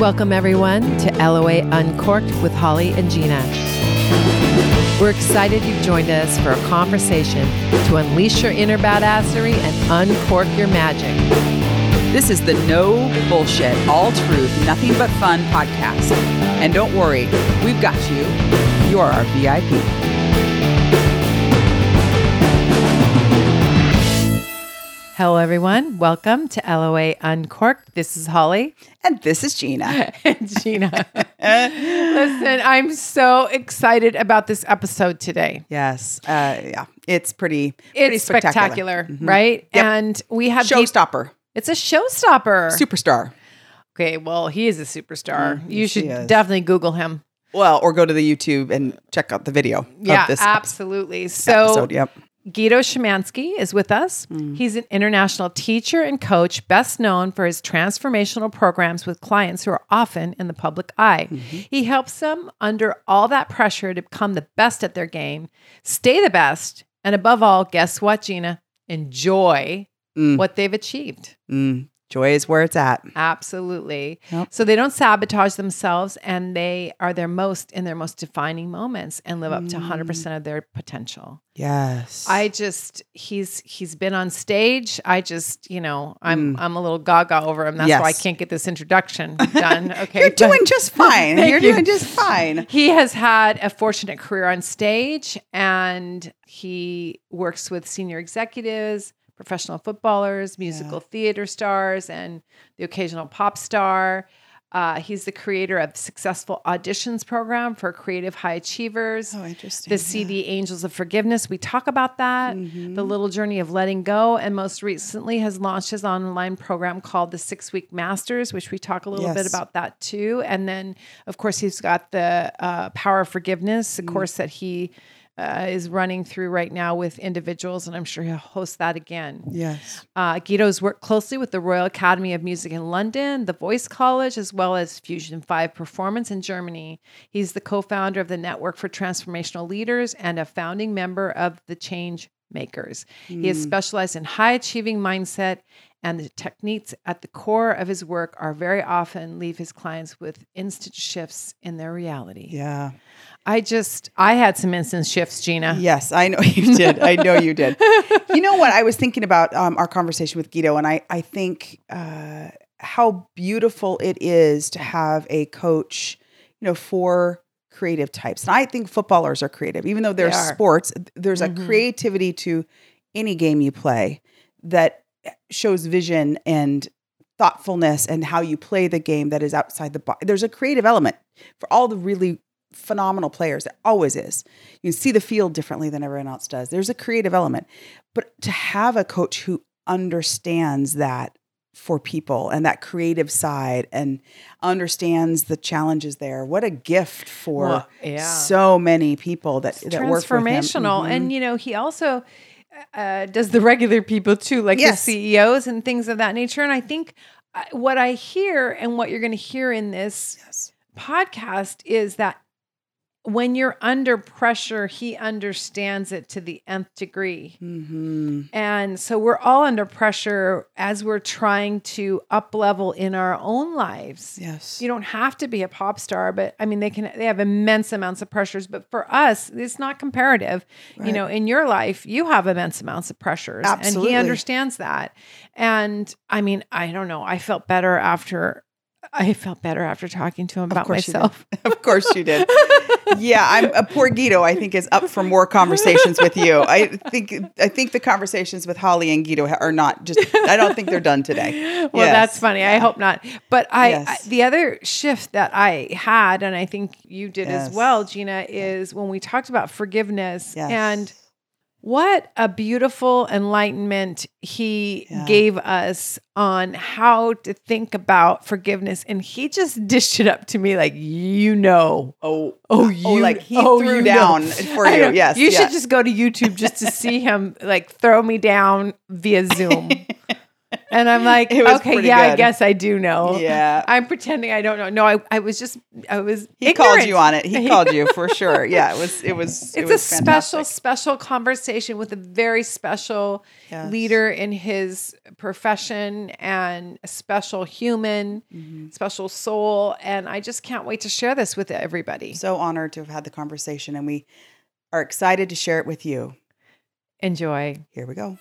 Welcome, everyone, to LOA Uncorked with Holly and Gina. We're excited you've joined us for a conversation to unleash your inner badassery and uncork your magic. This is the no bullshit, all truth, nothing but fun podcast. And don't worry, we've got you. You're our VIP. Hello, everyone. Welcome to LOA Uncorked. This is Holly And this is Gina. and Gina. Listen, I'm so excited about this episode today. Yes. Uh, yeah. It's pretty, pretty It's spectacular, right? Yep. And we have Showstopper. it's a showstopper. Superstar. okay, well, he is a superstar. you should definitely Google him. Well, or go to the YouTube and check out the video Yeah, of this absolutely. So episode. Yep. Guido Shemansky is with us. Mm. He's an international teacher and coach, best known for his transformational programs with clients who are often in the public eye. Mm-hmm. He helps them under all that pressure to become the best at their game, stay the best, and above all, guess what, Gina? Enjoy Mm. what they've achieved. Mm. Joy is where it's at. Absolutely. Yep. So they don't sabotage themselves and they are their most in their most defining moments and live up to 100% of their potential. Yes. I just he's he's been on stage. I just, you know, I'm I'm a little gaga over him. That's why I Mm. Can't get this introduction done. Okay. You're doing just fine. You're you. doing just fine. he has had a fortunate career on stage and he works with senior executives, professional footballers, musical theater stars, and the occasional pop star. Uh, he's the creator of the successful auditions program for creative high achievers. Oh, interesting. the CD Angels of Forgiveness. We talk about that, Mm-hmm. the little journey of letting go, and most recently has launched his online program called the Six Week Masters, which we talk a little bit about that too. And then, of course, he's got the uh, Power of Forgiveness, a course that he uh, is running through right now with individuals, and I'm sure he'll host that again. Yes. Uh, Guido's worked closely with the Royal Academy of Music in London, the Voice College, as well as Fusion 5 Performance in Germany. He's the co founder of the Network for Transformational Leaders and a founding member of the Change Makers. He has specialized in high achieving mindset, and the techniques at the core of his work are very often leave his clients with instant shifts in their reality. Yeah. I just, I had some instant shifts, Gina. Yes, I know you did. I know you did. You know what? I was thinking about um, our conversation with Guido, and I I think uh, how beautiful it is to have a coach, you know, for creative types. And I think footballers are creative, even though they're They sports. There's Mhm. a creativity to any game you play that shows vision and thoughtfulness and how you play the game that is outside the box. There's a creative element for all the really phenomenal players. It always is. You see the field differently than everyone else does. There's a creative element. But to have a coach who understands that for people and that creative side and understands the challenges there, what a gift for Well, yeah. so many people that, that work with him. transformational Mhm. and you know he also uh, does the regular people too like Yes. the ceos and things of that nature and i think uh, what i hear and what you're going to hear in this Yes. podcast is that when you're under pressure he understands it to the nth degree. Mhm. and so we're all under pressure as we're trying to up level in our own lives. Yes. you don't have to be a pop star but i mean they can they have immense amounts of pressures. But for us it's not comparative. You know in your life you have immense amounts of pressures and he understands that. And i mean i don't know. I felt better after i felt better after talking to him about myself of course you did. yeah, I'm a poor Guido. I think is up for more conversations with you. I think I think the conversations with Holly and Guido are not just. I don't think they're done today. well Yes. that's funny i hope not but I, Yes. I the other shift that i had and i think you did as well gina is when we talked about forgiveness Yes. and what a beautiful enlightenment he Yeah. gave us on how to think about forgiveness and he just dished it up to me like you know Oh, oh oh, you like he oh, threw you down know. for you. Yes, you yeah. should just go to youtube just to see him like throw me down via zoom And I'm like, It okay, yeah, I guess I do know. yeah. I'm pretending I don't know. No, I, I was just, I was. He called you on it. He called you for sure. Yeah, it was. It was. It's a was special, fantastic. special conversation with a very special Yes. leader in his profession and a special human, Mhm. special soul. And I just can't wait to share this with everybody. So honored to have had the conversation, and we are excited to share it with you. Enjoy. Here we go.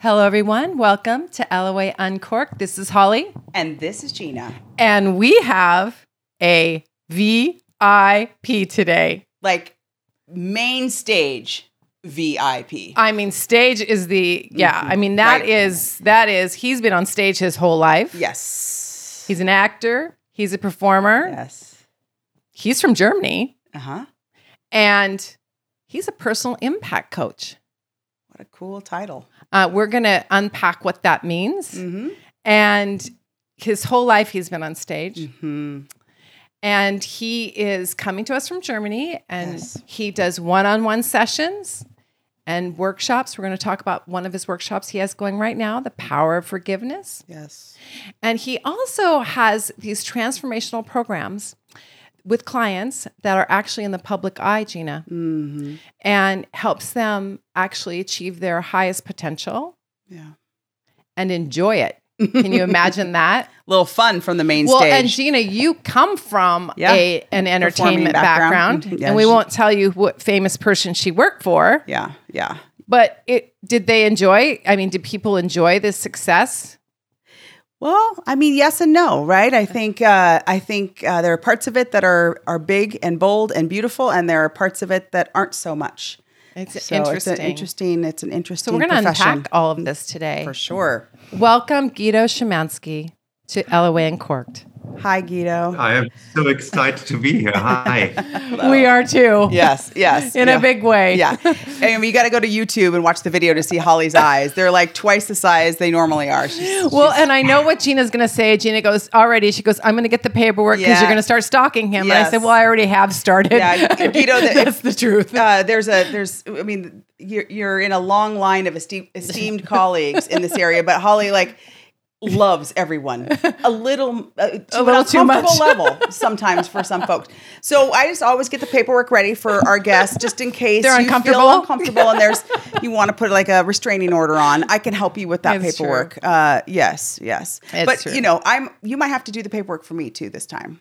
Hello, everyone. Welcome to LOA Uncorked. This is Holly, And this is Gina. and we have a VIP today. Like main stage VIP. I mean, stage is the yeah. Mhm. I mean, that Right. is that is. He's been on stage his whole life. yes. He's an actor. He's a performer. yes. He's from Germany, Uh huh. and he's a personal impact coach. What a cool title. Uh, we're gonna unpack what that means. Mm-hmm. And his whole life, he's been on stage. Mm-hmm. and he is coming to us from Germany and Yes. he does one-on-one sessions and workshops. We're going to talk about one of his workshops he has going right now, The Power of Forgiveness. Yes. And he also has these transformational programs with clients that are actually in the public eye, Gina, Mm-hmm. and helps them actually achieve their highest potential Yeah. and enjoy it. Can you imagine that? little fun from the main well, stage. and Gina, you come from Yeah. a an entertainment background. background, Mhm. Yeah, and we she- won't tell you what famous person she worked for. yeah. Yeah. But it did they enjoy? I mean, did people enjoy this success? Well, I mean, yes and no, right? I think uh, I think uh, there are parts of it that are are big and bold and beautiful, and there are parts of it that aren't so much. It's So interesting. It's an interesting. It's an interesting. so we're going to unpack all of this today. for sure. Welcome, Guido Szymanski, to LOA Uncorked. Hi, Guido. I am so excited to be here. Hi. We are too. Yes, yes, In yeah. a big way. Yeah, and you got to go to YouTube and watch the video to see Holly's eyes. They're like twice the size they normally are. She's, Well, she's- and I know what Gina's going to say. Gina goes, already, she goes, I'm going to get the paperwork because Yeah. you're going to start stalking him. And I said, well, I already have started. Yeah, Guido, the- That's the truth. uh, there's a there's I mean you're you're in a long line of esteemed, esteemed colleagues in this area, but Holly like loves everyone a little uh, to A little too much. level sometimes for some folks. So I just always get the paperwork ready for our guests just in case They're you uncomfortable? feel uncomfortable and there's you want to put like a restraining order on. I can help you with that It's paperwork. Uh, yes, yes. It's but true. you know I'm you might have to do the paperwork for me too this time.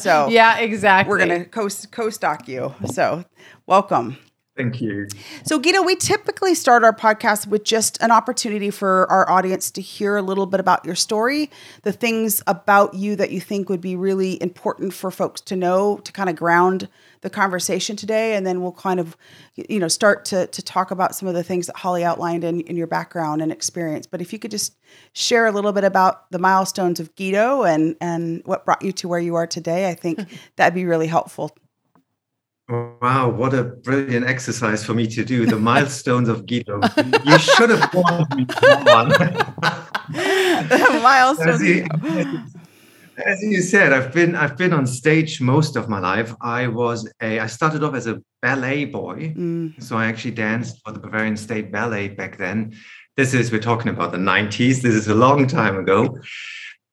So yeah, exactly. we're gonna co co stock you. So welcome. Thank you. So, Guido, we typically start our podcast with just an opportunity for our audience to hear a little bit about your story, the things about you that you think would be really important for folks to know to kind of ground the conversation today. And then we'll kind of, you know, start to, to talk about some of the things that Holly outlined in, in your background and experience. But if you could just share a little bit about the milestones of Guido and, and what brought you to where you are today, I think that'd be really helpful. Wow, what a brilliant exercise for me to do. The milestones of Guido. You should have warned me. Come on. milestones. As you, as you said, I've been I've been on stage most of my life. I was a I started off as a ballet boy. Mm, So I actually danced for the Bavarian State Ballet back then. This is, we're talking about the 90s. This is a long time ago.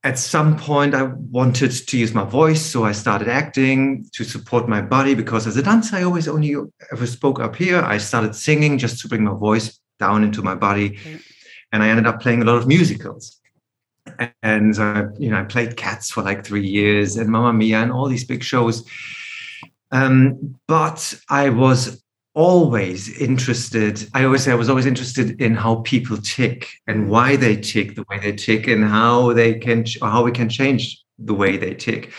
At some point, I wanted to use my voice. So I started acting to support my body because as a dancer, I always only ever spoke up here. I started singing just to bring my voice down into my body. And I ended up playing a lot of musicals. And so, I, you know, I played Cats for like three years and Mamma Mia and all these big shows. Um, but I was always interested i always say i was always interested in how people tick and why they tick the way they tick and how they can how we can change the way they tick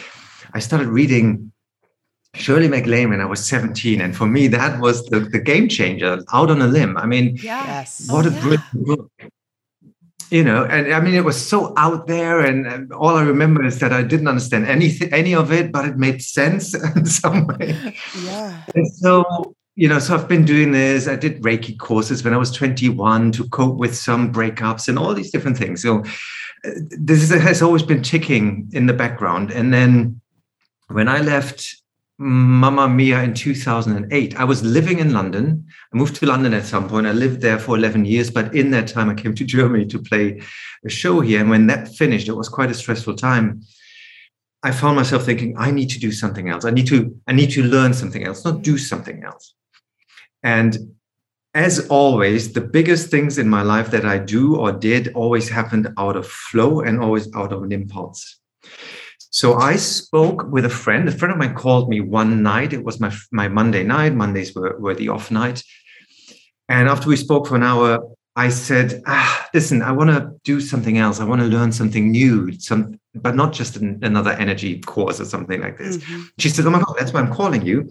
i started reading shirley maclaine when i was 17 and for me that was the, the game changer out on a limb i mean yes. what Oh, a yeah. brilliant book you know and i mean it was so out there and, and all i remember is that i didn't understand anything any of it but it made sense in some way Yeah. and so, you know, so I've been doing this. I did Reiki courses when I was 21 to cope with some breakups and all these different things. So uh, this is, has always been ticking in the background. And then when I left Mamma Mia in 2008. I was living in London. I moved to London at some point. I lived there for 11 years, but in that time, I came to Germany to play a show here. And when that finished, it was quite a stressful time. I found myself thinking, I need to do something else. I need to, I need to learn something else, not do something else. And as always, the biggest things in my life that I do or did always happened out of flow and always out of an impulse. So I spoke with a friend. A friend of mine called me one night. It was my, my Monday night. Mondays were, were the off night. And after we spoke for an hour, I said, ah, listen, I want to do something else. I want to learn something new, some, but not just an, another energy course or something like this. Mm-hmm. She said, oh my God, that's why I'm calling you.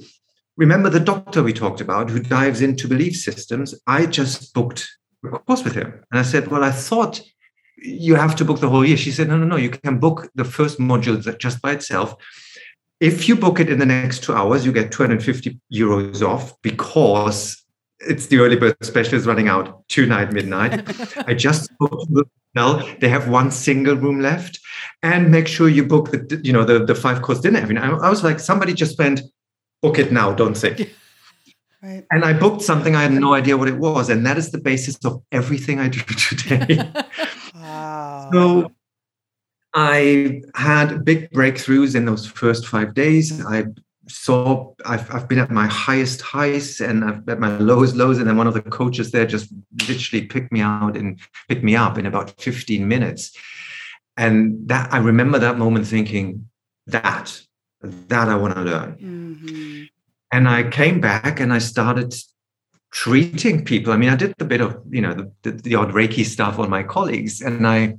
Remember the doctor we talked about who dives into belief systems? I just booked a course with him. And I said, well, I thought you have to book the whole year. She said, no, no, no, you can book the first module just by itself. If you book it in the next two hours, you get 250 euros off because it's the early bird special is running out tonight midnight. I just booked the hotel. They have one single room left, and make sure you book the you know the the five course dinner. Every night. I was like, somebody just went, book it now, don't think. Right. And I booked something I had no idea what it was, and that is the basis of everything I do today. wow. So I had big breakthroughs in those first five days. I saw I've, I've been at my highest highs and I've at my lowest lows and then one of the coaches there just literally picked me out and picked me up in about 15 minutes and that I remember that moment thinking that that I want to learn mm-hmm. and I came back and I started treating people I mean I did a bit of you know the, the, the odd Reiki stuff on my colleagues and I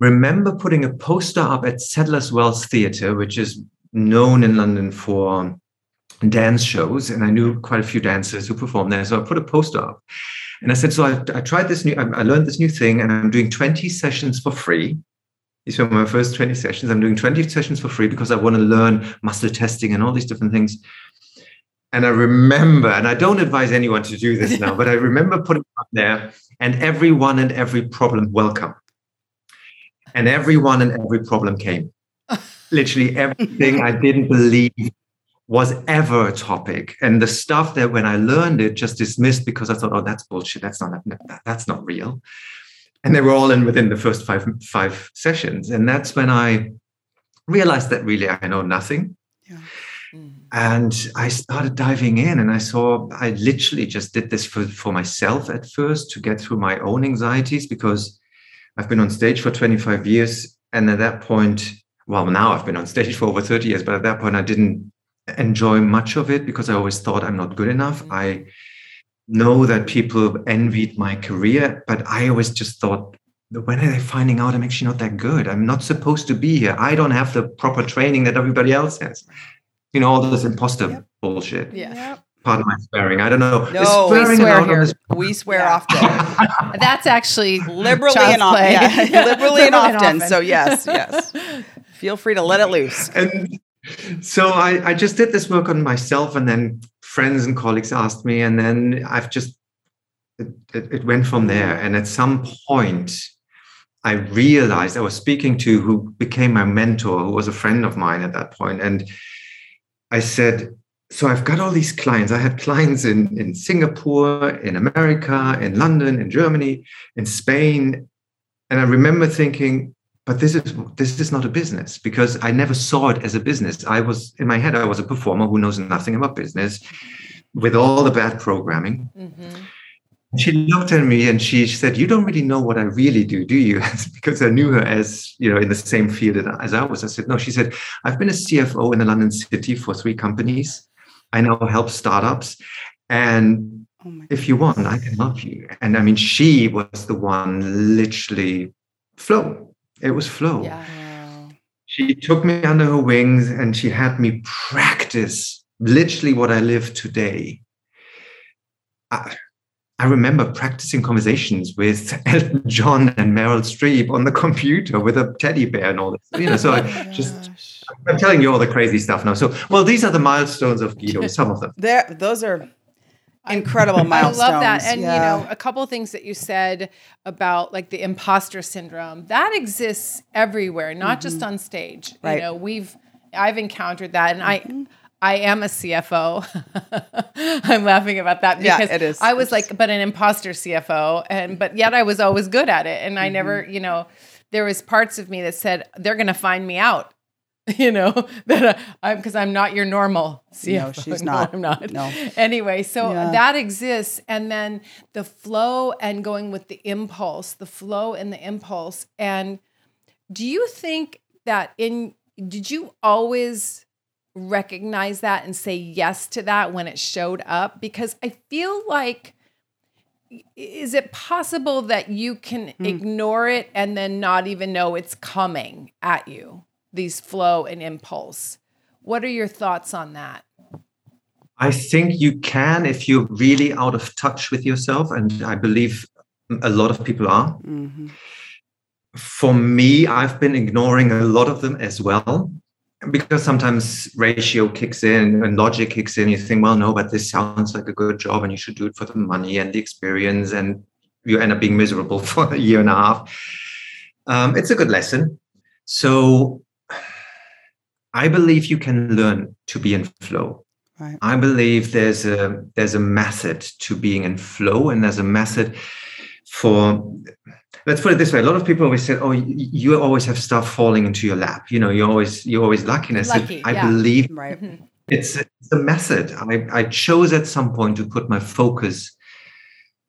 remember putting a poster up at Sadler's Wells Theatre which is known in London for dance shows, and I knew quite a few dancers who performed there. So I put a poster up, and I said, "So I, I tried this new. I, I learned this new thing, and I'm doing 20 sessions for free." These were my first 20 sessions. I'm doing 20 sessions for free because I want to learn muscle testing and all these different things. And I remember, and I don't advise anyone to do this now, but I remember putting up there, and everyone and every problem welcome. And everyone and every problem came literally everything I didn't believe was ever a topic. And the stuff that when I learned it, just dismissed because I thought, oh, that's bullshit. That's not that's not real. And they were all in within the first five five sessions. And that's when I realized that really I know nothing. Yeah. Mm. And I started diving in and I saw I literally just did this for, for myself at first to get through my own anxieties because I've been on stage for 25 years. And at that point, well, now I've been on stage for over 30 years, but at that point I didn't enjoy much of it because I always thought I'm not good enough. Mm-hmm. I know that people envied my career, but I always just thought, when are they finding out I'm actually not that good? I'm not supposed to be here. I don't have the proper training that everybody else has. You know, all this imposter yep. bullshit. Yeah. Yep. Pardon my swearing. I don't know. No, we swear here. We swear yeah. often. That's actually liberally and often. Yeah. liberally and often. So yes, yes. Feel free to let it loose. And so I, I just did this work on myself, and then friends and colleagues asked me, and then I've just it, it, went from there. And at some point, I realized I was speaking to who became my mentor, who was a friend of mine at that point, and I said, so I've got all these clients. I had clients in, in Singapore, in America, in London, in Germany, in Spain. And I remember thinking, but this is this is not a business because I never saw it as a business. I was in my head, I was a performer who knows nothing about business, with all the bad programming. Mm-hmm. She looked at me and she said, "You don't really know what I really do, do you?" because I knew her as you know in the same field as I was. I said, "No." She said, "I've been a CFO in the London City for three companies. I now help startups, and oh if you want, I can help you." And I mean, she was the one literally flow it was flow. Yeah. She took me under her wings and she had me practice literally what I live today. I, I remember practicing conversations with Elton John and Meryl Streep on the computer with a teddy bear and all this. You know, so oh I just I'm telling you all the crazy stuff now. So, well, these are the milestones of Guido. Some of them. There, those are incredible milestones. I love that. And yeah. you know, a couple things that you said about like the imposter syndrome that exists everywhere, not mm-hmm. just on stage. Right. You know, we've I've encountered that, and mm-hmm. I I am a CFO. I'm laughing about that Yeah, because it is. I was like, but an imposter CFO, and but yet I was always good at it, and I never, Mm-hmm. you know, there was parts of me that said they're going to find me out, you know, that uh, I'm because I'm not your normal CFO. No, she's not. I'm not. No. Anyway, so Yeah. that exists, and then the flow and going with the impulse, the flow and the impulse, and do you think that in did you always recognize that and say yes to that when it showed up because i feel like is it possible that you can hmm. ignore it and then not even know it's coming at you these flow and impulse what are your thoughts on that I think you can if you're really out of touch with yourself, and I believe a lot of people are. Mhm. For me, I've been ignoring a lot of them as well. Because sometimes ratio kicks in and logic kicks in. You think, well, no, but this sounds like a good job and you should do it for the money and the experience. And you end up being miserable for a year and a half. Um, it's a good lesson. So I believe you can learn to be in flow. Right. I believe there's a there's a method to being in flow, and there's a method for. Let's put it this way: a lot of people always say, "Oh, you, you always have stuff falling into your lap." You know, you always you're always lucky. And I said, Lucky, I yeah. believe Right. It's it's a method. I, I chose at some point to put my focus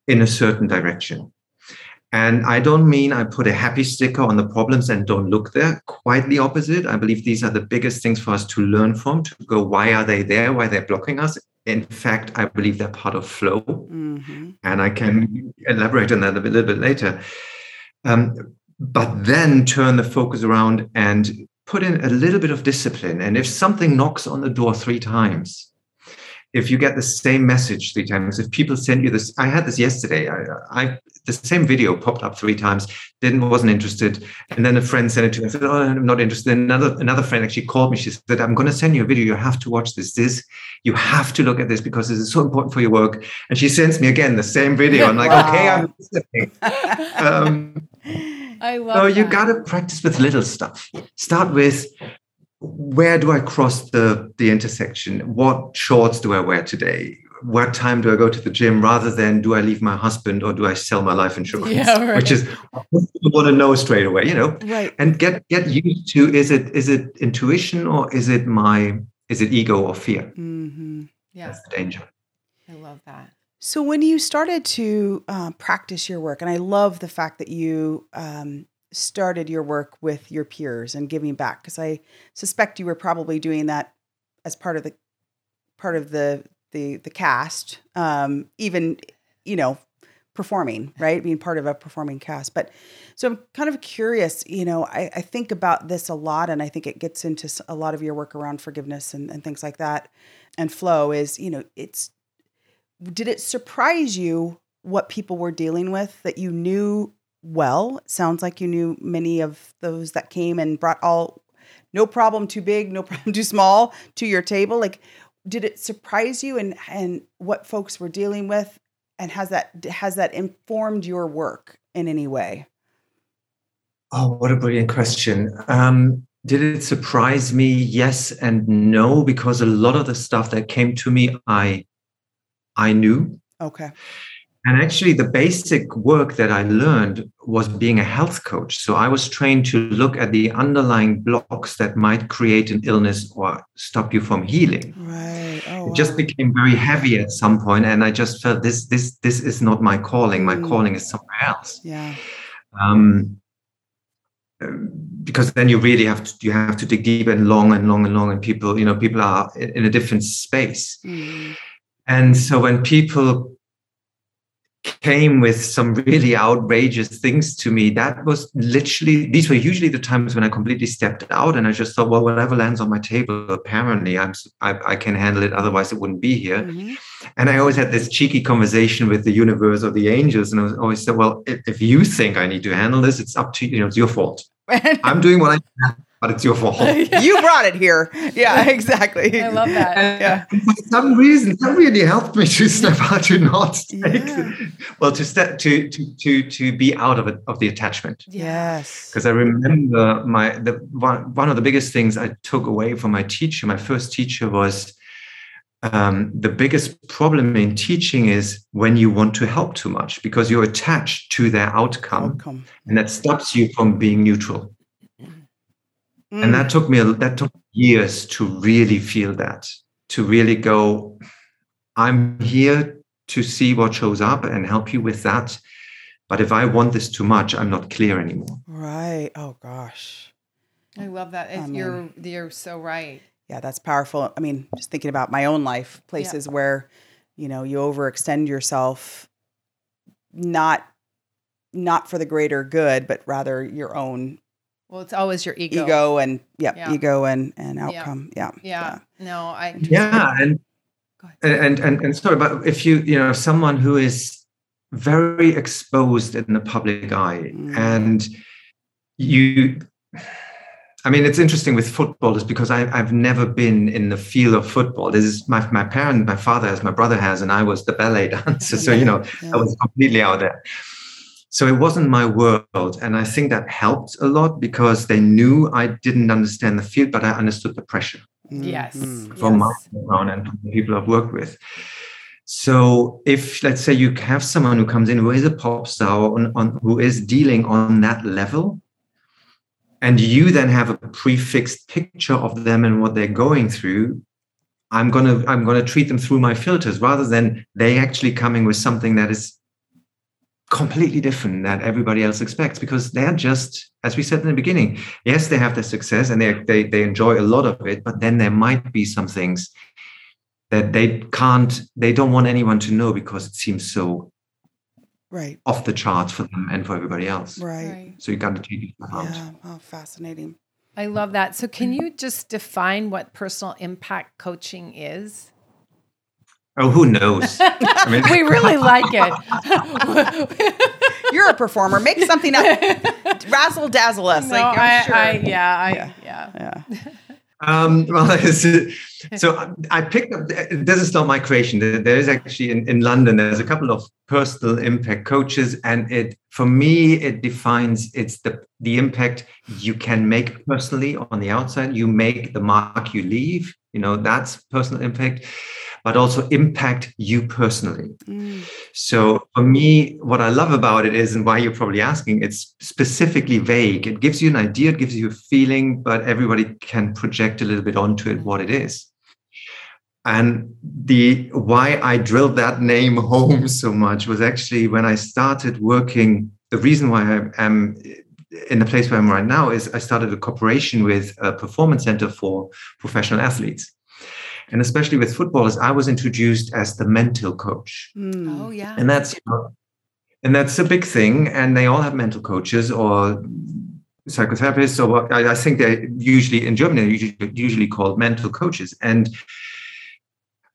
in a certain direction. And I don't mean I put a happy sticker on the problems and don't look there. Quite the opposite. I believe these are the biggest things for us to learn from, to go, why are they there? Why they're blocking us? In fact, I believe they're part of flow. Mhm. And I can elaborate on that a little bit later. Um, but then turn the focus around and put in a little bit of discipline. And if something knocks on the door three times, if you get the same message three times, if people send you this, I had this yesterday. I, I the same video popped up three times, didn't wasn't interested, and then a friend sent it to me. I said, "Oh, I'm not interested." Another another friend actually called me. She said, "I'm going to send you a video. You have to watch this. This you have to look at this because this is so important for your work." And she sends me again the same video. I'm like, Wow. "Okay, I'm listening." Um, i love so you got to practice with little stuff. Start with where do I cross the the intersection? What shorts do I wear today? What time do I go to the gym? Rather than do I leave my husband or do I sell my life insurance? Yeah, right. Which is what you want to know straight away, you know. Right. And get get used to is it is it intuition or is it my is it ego or fear? hmm yeah That's the danger. i love that So when you started to uh, practice your work, and I love the fact that you um, started your work with your peers and giving back, because I suspect you were probably doing that as part of the part of the the the cast, um, even you know performing, right? Being part of a performing cast. But so I'm kind of curious, you know, I, I think about this a lot and I think it gets into a lot of your work around forgiveness and, and things like that. And flow is, you know, it's, did it surprise you what people were dealing with that you knew well? It sounds like you knew many of those that came and brought all, no problem too big, no problem too small to your table. Like, did it surprise you and, and what folks were dealing with? and has that has that informed your work in any way Oh, what a brilliant question. Um, did it surprise me? Yes and no, because a lot of the stuff that came to me, I I knew. okay And actually, the basic work that I learned was being a health coach. So I was trained to look at the underlying blocks that might create an illness or stop you from healing. right oh It just wow. became very heavy at some point, and I just felt this this this is not my calling. My Mm. calling is somewhere else. yeah Um, because then you really have to you have to dig deep and long and long and long, and people you know people are in a different space. Mhm. And so when people came with some really outrageous things to me, that was literally, these were usually the times when I completely stepped out and I just thought, well, whatever lands on my table, apparently I'm, I, I can handle it. Otherwise it wouldn't be here. Mhm. And I always had this cheeky conversation with the universe or the angels. And I was always said, well, if, if you think I need to handle this, it's up to you, you know, it's your fault. I'm doing what I can, but it's your fault. you brought it here yeah exactly I love that. And Yeah. for some reason, that really helped me to step out, to not take, Yeah. well, to step to to to to be out of it of the attachment. yes Because I remember my the one one of the biggest things I took away from my teacher, my first teacher was um, the biggest problem in teaching is when you want to help too much because you're attached to their outcome, Outcome. and that stops you from being neutral. Mm. And that took me that took years to really feel that, to really go, I'm here to see what shows up and help you with that. But if I want this too much, I'm not clear anymore. right. Oh gosh. I love that. If you're you're so right. Yeah, that's powerful. I mean, just thinking about my own life, places where, you know, you overextend yourself not not for the greater good, but rather your own Well, it's always your ego. ego, and yeah, Yeah. ego and and outcome. Yeah. Yeah. No, I Yeah, and Go and and and sorry, but if you you know someone who is very exposed in the public eye, Mm. and you, I mean, it's interesting with footballers because I, I've never been in the field of football. This is my my parent, my father has, my brother has, and I was the ballet dancer. So you know, Yeah. I was completely out there. So it wasn't my world. And I think that helped a lot because they knew I didn't understand the field, but I understood the pressure Yes. Mhm. from my Yes. background and from the people I've worked with. So if let's say you have someone who comes in who is a pop star on, on who is dealing on that level, and you then have a prefixed picture of them and what they're going through, I'm gonna I'm gonna treat them through my filters rather than they actually coming with something that is completely different that everybody else expects because they're just as we said in the beginning yes they have their success and they, they they enjoy a lot of it but then there might be some things that they can't they don't want anyone to know because it seems so Right. off the charts for them and for everybody else Right. Right. so you got to take it into account Yeah. Oh, fascinating. I love that. So can you just define what personal impact coaching is? Oh who knows i mean we really like it. You're a performer. Make something up. Razzle dazzle us. no, like, I'm sure. I, yeah, I, Yeah. yeah. yeah. Um, well, so I picked up. This is not my creation. There there is actually in, in London. There's a couple of personal impact coaches, and it for me it defines it's the the impact you can make personally on the outside. You make the mark you leave. You know that's personal impact, but also impact you personally. Mm. So for me, what I love about it is, and why you're probably asking, it's specifically vague. It gives you an idea, it gives you a feeling, but everybody can project a little bit onto it what it is. And the why I drilled that name home so much was actually when I started working. The reason why I am in the place where I'm right now is I started a cooperation with a performance center for professional athletes. And especially with footballers, I was introduced as the mental coach. Mm. Oh yeah. and that's you know, and that's a big thing. And they all have mental coaches or psychotherapists or I, I think they usually in germany they're usually, usually called mental coaches. And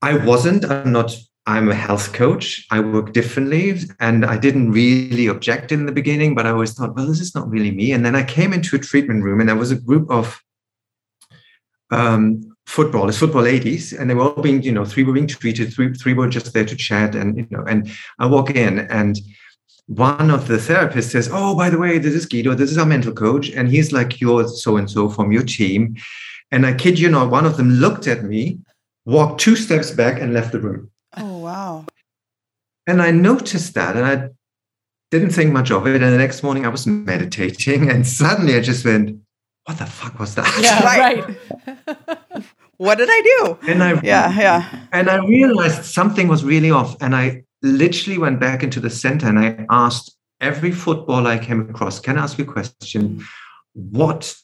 i wasn't. I'm not i'm a health coach. I work differently. And i didn't really object in the beginning but i always thought well this is not really me. And then i came into a treatment room and there was a group of um, footballers, football ladies, and they were all being, you know, three were being treated, three, three were just there to chat, and you know, and I walk in, and one of the therapists says, "Oh, by the way, this is Guido. This is our mental coach, and he's like your so and so from your team." And I kid you not, one of them looked at me, walked two steps back, and left the room. Oh wow. And I noticed that, and I didn't think much of it. And the next morning, I was meditating, and suddenly I just went, "What the fuck was that?" Yeah, Right. right. What did I do? And I Yeah. Yeah. And I realized something was really off. And I literally went back into the center and I asked every footballer I came across, can I ask you a question? What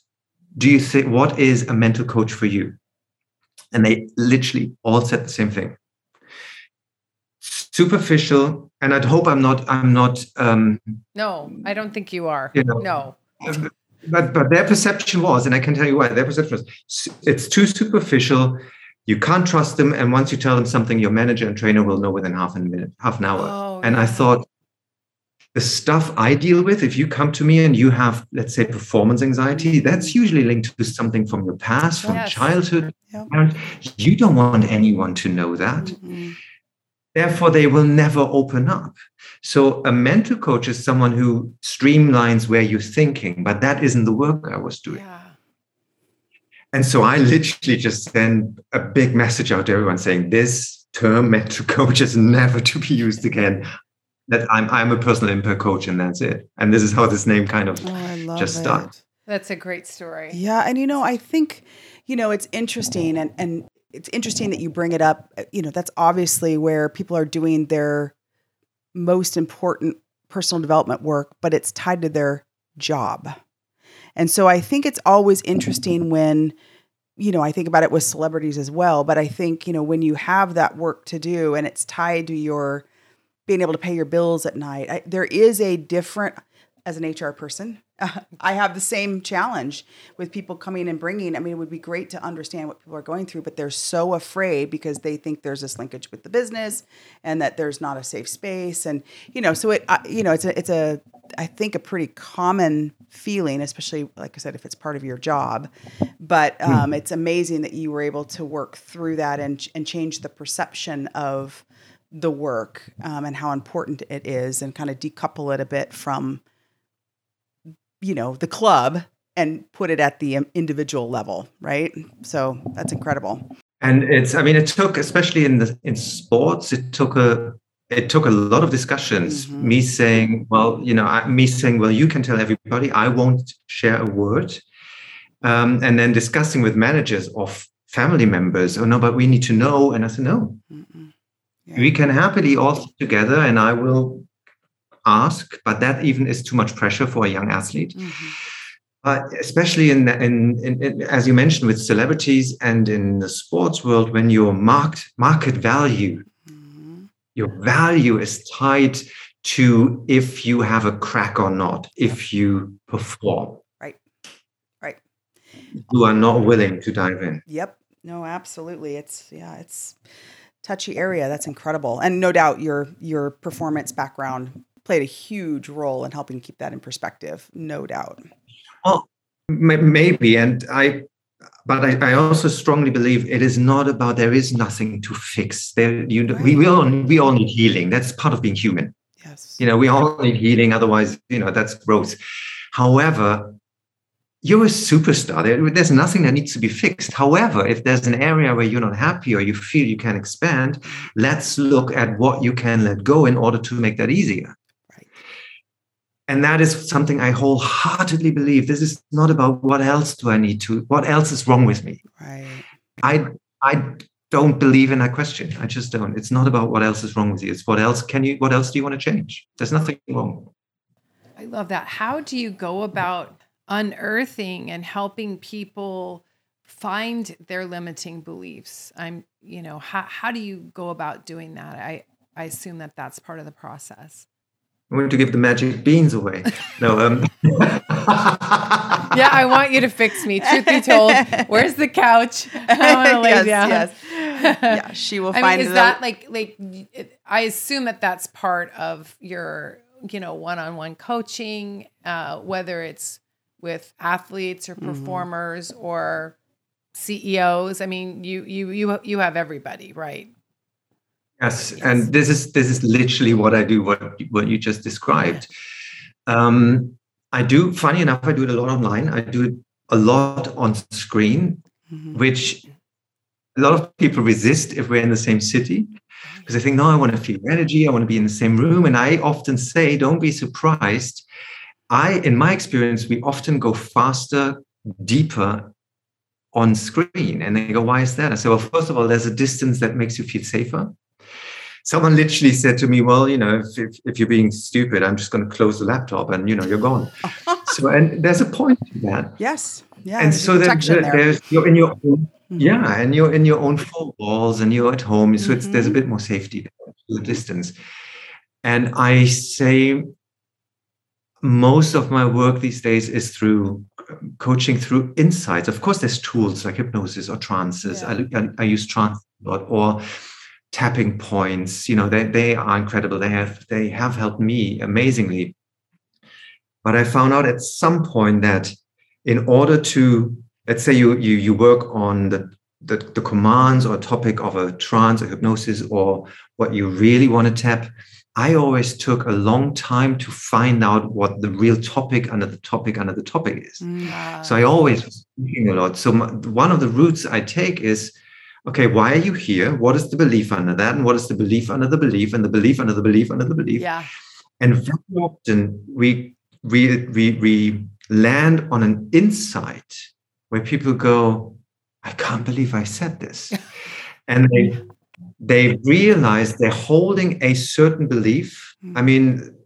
do you think, what is a mental coach for you? And they literally all said the same thing. Superficial, and I'd hope I'm not, I'm not um, No, I don't think you are. You know. No. But but their perception was, and I can tell you why. Their perception was it's too superficial. You can't trust them, and once you tell them something, your manager and trainer will know within half a minute, half an hour. Oh, and I thought the stuff I deal with, if you come to me and you have, let's say, performance anxiety, that's usually linked to something from your past, from Yes. childhood. Yep. And You don't want anyone to know that. Mhm. Therefore, they will never open up. So, a mental coach is someone who streamlines where you're thinking, but that isn't the work I was doing. Yeah. And so I literally just send a big message out to everyone saying this term mental coach is never to be used again. That I'm I'm a personal impact coach and that's it. And this is how this name kind of Oh, just started. That's a great story. Yeah, and you know, I think, you know, it's interesting and and it's interesting that you bring it up. Uh, You know, that's obviously where people are doing their most important personal development work, but it's tied to their job. And so I think it's always interesting when you know, I think about it with celebrities as well, but I think, you know, when you have that work to do and it's tied to your being able to pay your bills at night, I, there is a different as an HR person, I have the same challenge with people coming and bringing. I mean, it would be great to understand what people are going through, but they're so afraid because they think there's this linkage with the business and that there's not a safe space. And you know, so it, you know, it's a, it's a, I think a pretty common feeling, especially like I said, if it's part of your job. But um, it's amazing that you were able to work through that and and change the perception of the work um, and how important it is, and kind of decouple it a bit from you know the club and put it at the um, individual level right? So that's incredible. And it's i mean it took especially in the in sports it took a it took a lot of discussions. Mhm. me saying well you know I, me saying well you can tell everybody. I won't share a word. Um, and then discussing with managers of family members oh no but we need to know. And i said no. Mm-mm. we can happily all together and i will ask but that even is too much pressure for a young athlete Mhm. uh, especially in, in, in, in as you mentioned with celebrities and in the sports world when your market market value Mhm. your value is tied to if you have a crack or not if you perform Right. Right. you are not willing to dive in yep no absolutely it's yeah it's touchy area that's incredible and no doubt your your performance background played a huge role in helping keep that in perspective no doubt. Well may- maybe and i but I, I also strongly believe it is not about there is nothing to fix. There you we, we all we all need healing. That's part of being human. Yes. You know we all need healing otherwise you know that's gross. However you're a superstar. There, there's nothing that needs to be fixed. However if there's an area where you're not happy or you feel you can expand let's look at what you can let go in order to make that easier. Right. And that is something i wholeheartedly believe this is not about what else do i need to what else is wrong with me right i i don't believe in that question i just don't it's not about what else is wrong with you it's what else can you what else do you want to change there's nothing wrong I love that. How do you go about unearthing and helping people find their limiting beliefs? I'm, you know, how how do you go about doing that? I I assume that that's part of the process. I'm going to give the magic beans away. No, um, Yeah, I want you to fix me. Truth be told, where's the couch? I want to lay yes, down. yes. yeah she will I find mean, is that like like I assume that that's part of your you know one-on-one coaching, uh, whether it's with athletes or Mhm. performers or CEOs. I mean, you you you you have everybody, right? Yes, Yes. and this is this is literally what I do. What what you just described. Um, I do. Funny enough, I do it a lot online. I do it a lot on screen, Mhm. which a lot of people resist if we're in the same city because they think, no, I want to feel energy. I want to be in the same room. And I often say, don't be surprised. I, in my experience, we often go faster, deeper on screen. And they go, why is that? I say, well, first of all, there's a distance that makes you feel safer. Someone literally said to me, well, you know, if, if, if you're being stupid, I'm just going to close the laptop and, you know, you're gone. so, and there's a point to that. yes yeah and so then there- there. there's, you're in your own Mhm. yeah, and you're in your own four walls and you're at home. So it's there's a Mhm. bit more safety there the distance. And I say most of my work these days is through um, coaching through insights. Of course, there's tools like hypnosis or trances. I, I, I use trance a lot or tapping points. You know, they, they are incredible. They have they have helped me amazingly. But I found out at some point that in order to let's say you you you work on the the, the commands or topic of a trance or hypnosis or what you really want to tap I always took a long time to find out what the real topic under the topic under the topic is. Mm. So I always was thinking a lot. So my, one of the routes I take is, okay, why are you here? What is the belief under that? And what is the belief under the belief and the belief under the belief under the belief? Yeah. And very often we we we we land on an insight where people go, I can't believe I said this. and they they realize they're holding a certain belief. Hmm. I mean,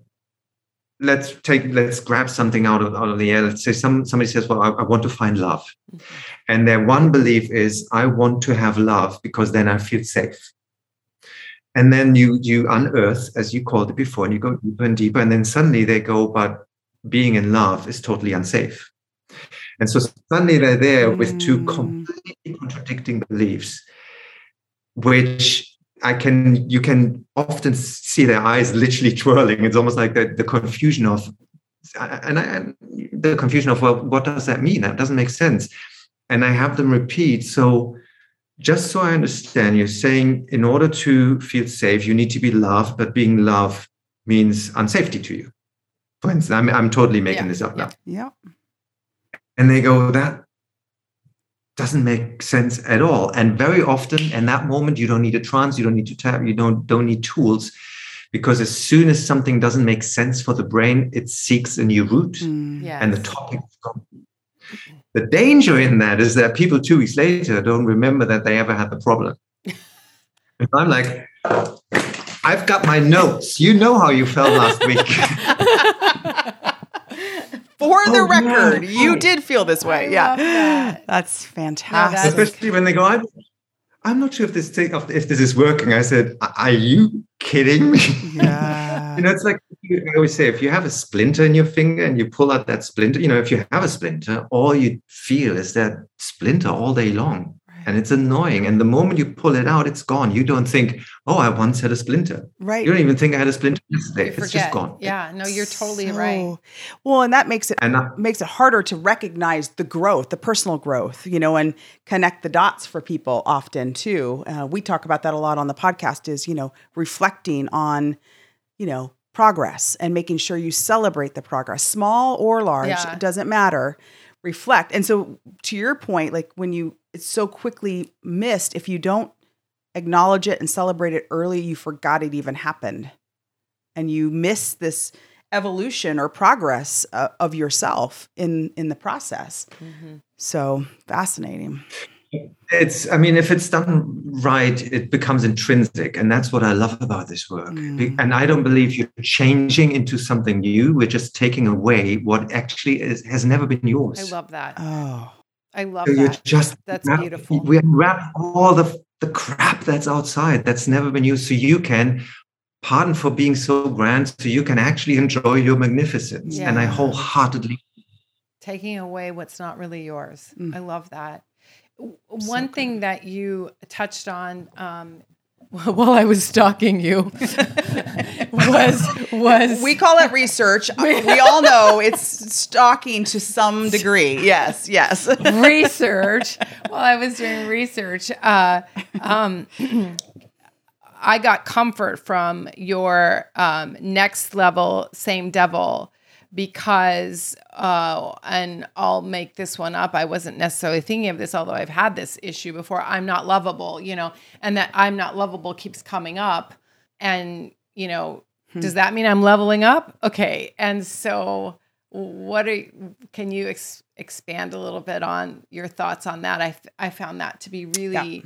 let's take let's grab something out of out of the air. Let's say some somebody says, Well, I, I want to find love. Mm-hmm. And their one belief is I want to have love because then I feel safe. And then you you unearth, as you called it before, and you go deeper and deeper, and then suddenly they go, but being in love is totally unsafe. And so suddenly they're there with two Mm. completely contradicting beliefs, which I can you can often see their eyes literally twirling. It's almost like the, the confusion of and, I, and the confusion of well, what does that mean? That doesn't make sense. And I have them repeat. So just so I understand, you're saying in order to feel safe, you need to be loved, but being loved means unsafety to you. For instance, I'm, I'm totally making Yeah, this up now. Yeah. And they go, that doesn't make sense at all. And very often in that moment, you don't need a trance, you don't need to tap, you don't don't need tools. Because as soon as something doesn't make sense for the brain, it seeks a new route Mm. Yeah. and the topic is gone. The danger in that is that people two weeks later don't remember that they ever had the problem. And I'm like, I've got my notes. You know how you felt last week. For the Oh, record, yeah. you oh. did feel this way. I yeah. that. That's fantastic. Especially when they go, I'm, I'm not sure if this thing, if this is working. I said, Are you kidding me? yeah. You know, it's like I always say, if you have a splinter in your finger and you pull out that splinter, you know, if you have a splinter, all you feel is that splinter all day long. And it's annoying. And the moment you pull it out, it's gone. You don't think, oh, I once had a splinter. right. You don't even think I had a splinter yesterday. You It's just gone. Yeah. No, you're totally right. Well, and that makes it And I, makes it harder to recognize the growth, the personal growth, you know, and connect the dots for people often too. Uh, we talk about that a lot on the podcast is, you know, reflecting on, you know, progress and making sure you celebrate the progress, small or large, Yeah. it doesn't matter. Reflect. And so to your point, like when you, it's so quickly missed, if you don't acknowledge it and celebrate it early, you forgot it even happened. And you miss this evolution or progress uh, of yourself in in the process. Mhm. So fascinating. It's, I mean, if it's done right, it becomes intrinsic. And that's what I love about this work. Mm. And I don't believe you're changing into something new. We're just taking away what actually is, has never been yours. I love that. Oh, I love So you're that. just That's wrap- beautiful. We unwrap all the the crap that's outside that's never been used, so you can pardon for being so grand, so you can actually enjoy your magnificence. yeah. And I wholeheartedly taking away what's not really yours. Mm. I love that. One good. thing that you touched on um, while I was stalking you was was we call it research. we all know it's stalking to some degree. Yes, yes. research. While I was doing research, uh, um, I got comfort from your um, next level same devil because uh, and I'll make this one up. I wasn't necessarily thinking of this, although I've had this issue before. I'm not lovable, you know, and that I'm not lovable keeps coming up, and you know, does that mean I'm leveling up? Okay, and so what are can you ex- expand a little bit on your thoughts on that? I f- I found that to be really.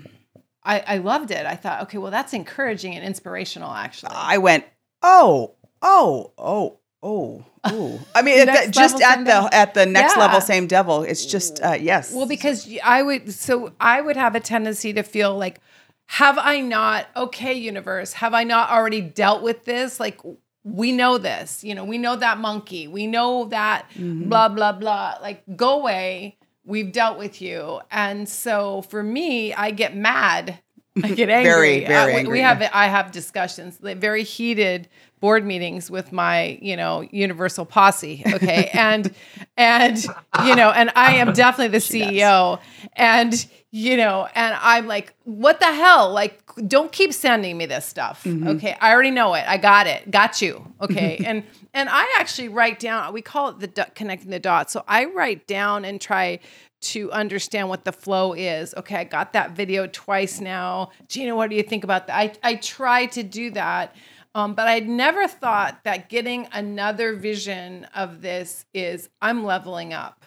I, I loved it. I thought, okay, well, that's encouraging and inspirational, actually. I went, oh, oh, oh, oh, oh. I mean, the, just at the at the next Yeah. level, same devil. It's just uh, yes. Well, because I would, so I would have a tendency to feel like, have I not, okay, universe, have I not already dealt with this? Like, we know this, you know, we know that monkey, we know that blah, blah, blah. Like, go away. We've dealt with you. And so for me, I get mad I get angry. Very, very Uh, we- angry. We have I have discussions, like, very heated board meetings with my, you know, universal posse. Okay, and and you know, and I am definitely the CEO, and you know, and I'm like, what the hell? Like, don't keep sending me this stuff. Mm-hmm. Okay, I already know it. I got it. Got you. Okay, and and I actually write down. We call it the connecting the dots. So I write down and try to understand what the flow is. Okay, I got that video twice now. Gina, what do you think about that? I, I try to do that. Um, but I'd never thought that getting another vision of this is I'm leveling up.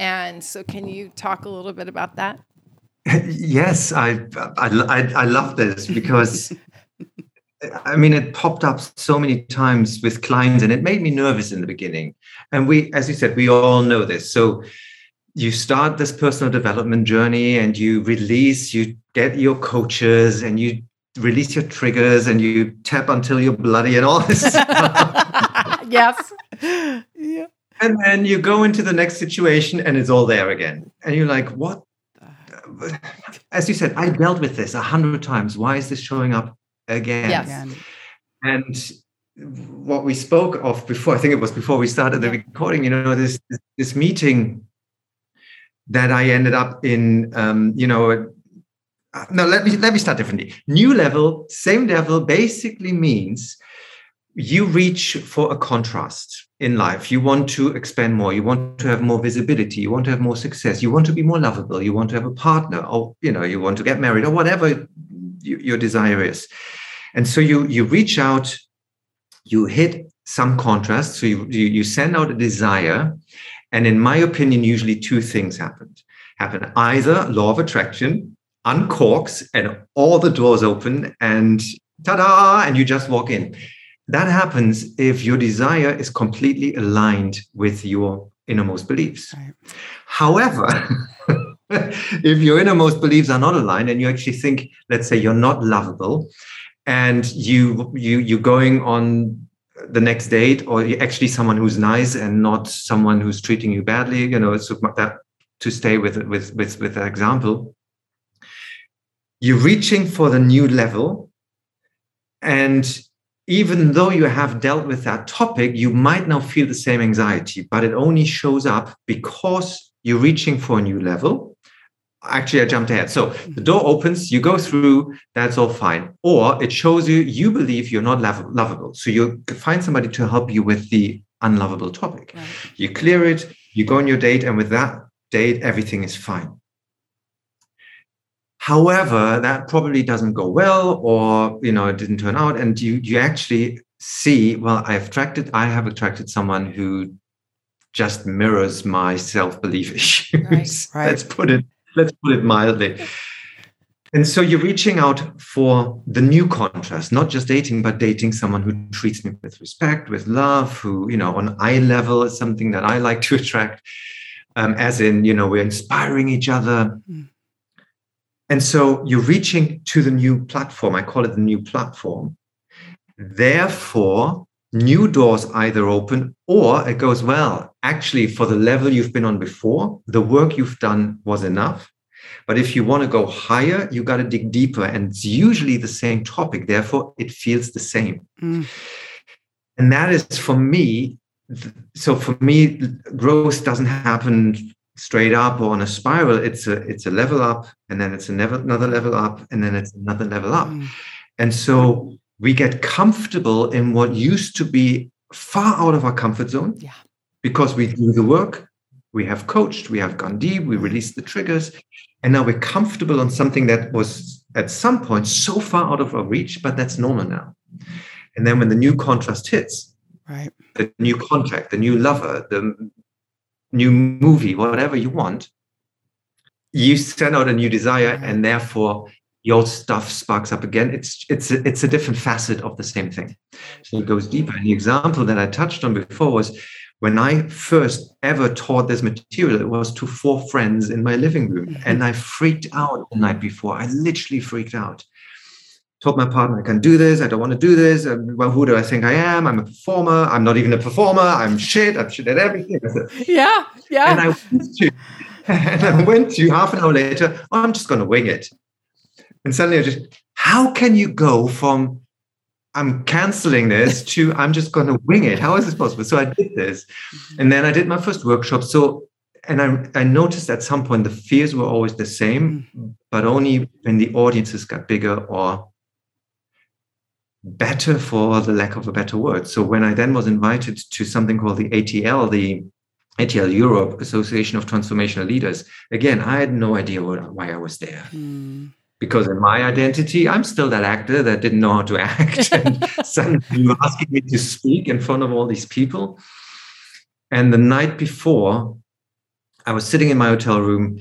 And so, can you talk a little bit about that? yes, I, I, I, I love this because I mean, it popped up so many times with clients and it made me nervous in the beginning. And we, as you said, we all know this. So you start this personal development journey and you release, you get your coaches and you release your triggers and you tap until you're bloody and all this stuff. yes. yeah. and then you go into the next situation and it's all there again. And you're like, what? As you said, I dealt with this a hundred times. Why is this showing up again? Yes. And what we spoke of before, I think it was before we started the recording, you know, this this, this meeting that I ended up in, um, you know, Uh, no, let me let me start differently. New level, same level, basically means you reach for a contrast in life. You want to expand more. You want to have more visibility. You want to have more success. You want to be more lovable. You want to have a partner, or you know, you want to get married, or whatever you, your desire is. And so you you reach out, you hit some contrast. So you, you you send out a desire, and in my opinion, usually two things happened. Happen either law of attraction uncorks and all the doors open and ta-da, and you just walk in. That happens if your desire is completely aligned with your innermost beliefs. Right. However, if your innermost beliefs are not aligned and you actually think, let's say you're not lovable and you you you're going on the next date or you're actually someone who's nice and not someone who's treating you badly, you know, so that to stay with with with with that example, you're reaching for the new level and even though you have dealt with that topic, you might now feel the same anxiety, but it only shows up because you're reaching for a new level. Actually, I jumped ahead. So mm-hmm. the door opens, you go through, that's all fine. Or it shows you you believe you're not lov- lovable. So you find somebody to help you with the unlovable topic. Right. You clear it, you go on your date, and with that date, everything is fine. However, that probably doesn't go well, or you know, it didn't turn out, and you you actually see, well, I've attracted, I have attracted someone who just mirrors my self-belief issues. Right. let's put it, let's put it mildly. And so you're reaching out for the new contrast, not just dating, but dating someone who treats me with respect, with love, who, you know, on eye level is something that I like to attract. Um, as in, you know, we're inspiring each other. Mm. And so you're reaching to the new platform. I call it the new platform. Therefore, new doors either open or it goes well. Actually, for the level you've been on before, the work you've done was enough. But if you want to go higher, you got to dig deeper. And it's usually the same topic. Therefore, it feels the same. Mm. And that is for me. So for me, growth doesn't happen straight up or on a spiral. It's a it's a level up, and then it's another level up, and then it's another level up. Mm. And so we get comfortable in what used to be far out of our comfort zone. Yeah. Because we do the work, we have coached, we have gone deep, we released the triggers, and now we're comfortable on something that was at some point so far out of our reach, but that's normal now. And then when the new contrast hits, Right. the new contract, the new lover, the new movie, whatever you want, you send out a new desire, and therefore the old stuff sparks up again. It's it's a, it's a different facet of the same thing. So it goes deeper. And the example that I touched on before was when I first ever taught this material, it was to four friends in my living room, mm-hmm. and I freaked out the night before. I literally freaked out. Told my partner, I can do this. I don't want to do this. Well, who do I think I am? I'm a performer. I'm not even a performer. I'm shit. I'm shit at everything. Yeah. Yeah. and I went to, and I went to half an hour later. "Oh, I'm just going to wing it. And suddenly I just, how can you go from I'm canceling this to I'm just going to wing it? How is this possible? So I did this. And then I did my first workshop. So, and I, I noticed at some point the fears were always the same, mm. but only when the audiences got bigger or better for the lack of a better word. So when I then was invited to something called the ATL, the ATL Europe Association of Transformational Leaders, again, I had no idea what, why I was there. Mm. Because in my identity, I'm still that actor that didn't know how to act. and suddenly you were asking me to speak in front of all these people. And the night before, I was sitting in my hotel room.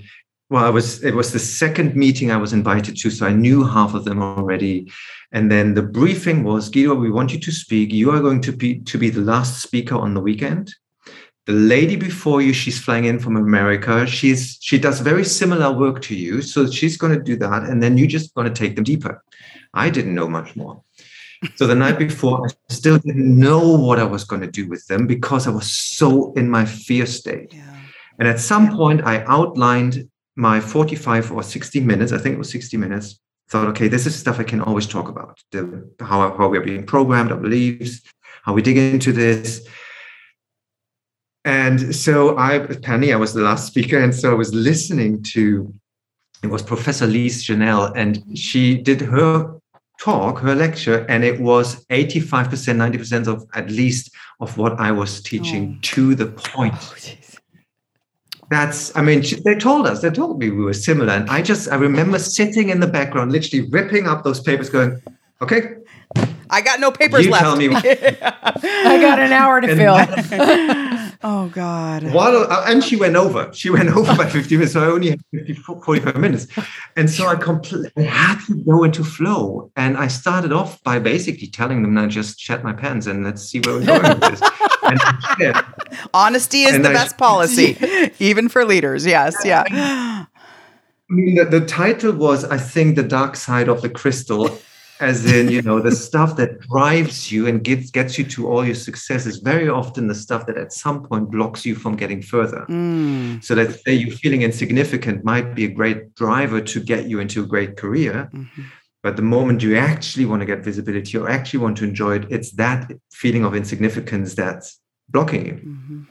Well, I was it was the second meeting I was invited to, so I knew half of them already. And then the briefing was, Guido, we want you to speak. You are going to be to be the last speaker on the weekend. The lady before you, she's flying in from America. She's she does very similar work to you, so she's going to do that, and then you're just going to take them deeper. I didn't know much more. So the night before, I still didn't know what I was going to do with them because I was so in my fear state. Yeah. And at some point, I outlined my 45 or 60 minutes. I think it was 60 minutes. Thought, okay, this is stuff I can always talk about. The, how, how we're being programmed, our beliefs, how we dig into this. And so I, Penny, I was the last speaker. And so I was listening to, it was Professor Lise Janelle, and she did her talk, her lecture, and it was 85%, 90% of at least of what I was teaching Oh. to the point Oh. That's i mean they told us they told me we were similar and i just i remember sitting in the background literally ripping up those papers going okay I got no papers You left. tell me what- I got an hour to And fill. oh God. While, uh, and she went over she went over by 50 minutes so i only had 50, 45 minutes and so i completely had to go into flow and i started off by basically telling them now just shed my pants and let's see where we're going with this and Honesty is the I- best policy, even for leaders. Yes. Yeah. I mean, the, the title was, I think, The Dark Side of the Crystal, as in, you know, the stuff that drives you and gets, gets you to all your success is very often the stuff that at some point blocks you from getting further. Mm. So let's say you feeling insignificant might be a great driver to get you into a great career. Mhm. But the moment you actually want to get visibility or actually want to enjoy it, it's that feeling of insignificance that's blocking you. Mhm.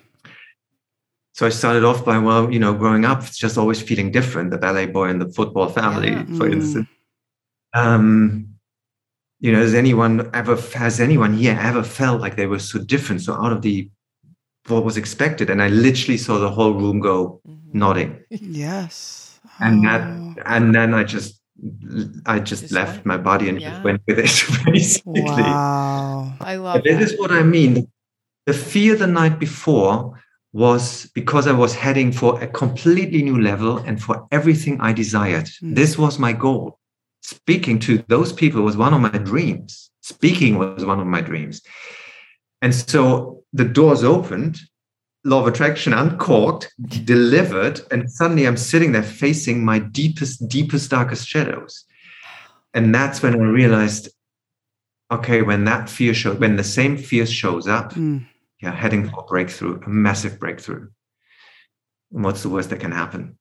So I started off by, well, you know, growing up, it's just always feeling different, the ballet boy and the football family, Yeah. for Mm. instance. Um, you know, has anyone ever, has anyone here ever felt like they were so different, so out of the, what was expected? And I literally saw the whole room go nodding. Yes. And that, Oh. and then I just, I just, Just left went- my body and yeah. just went with it, basically. Wow. I love But this that. is what I mean. The fear the night before was because I was heading for a completely new level and for everything I desired. Mm. This was my goal. Speaking to those people was one of my dreams. Speaking was one of my dreams. And so the doors opened, law of attraction uncorked, delivered, and suddenly I'm sitting there facing my deepest, deepest, darkest shadows. And that's when I realized okay, when that fear shows, when the same fear shows up, Mm. yeah, heading for a breakthrough, a massive breakthrough. And what's the worst that can happen?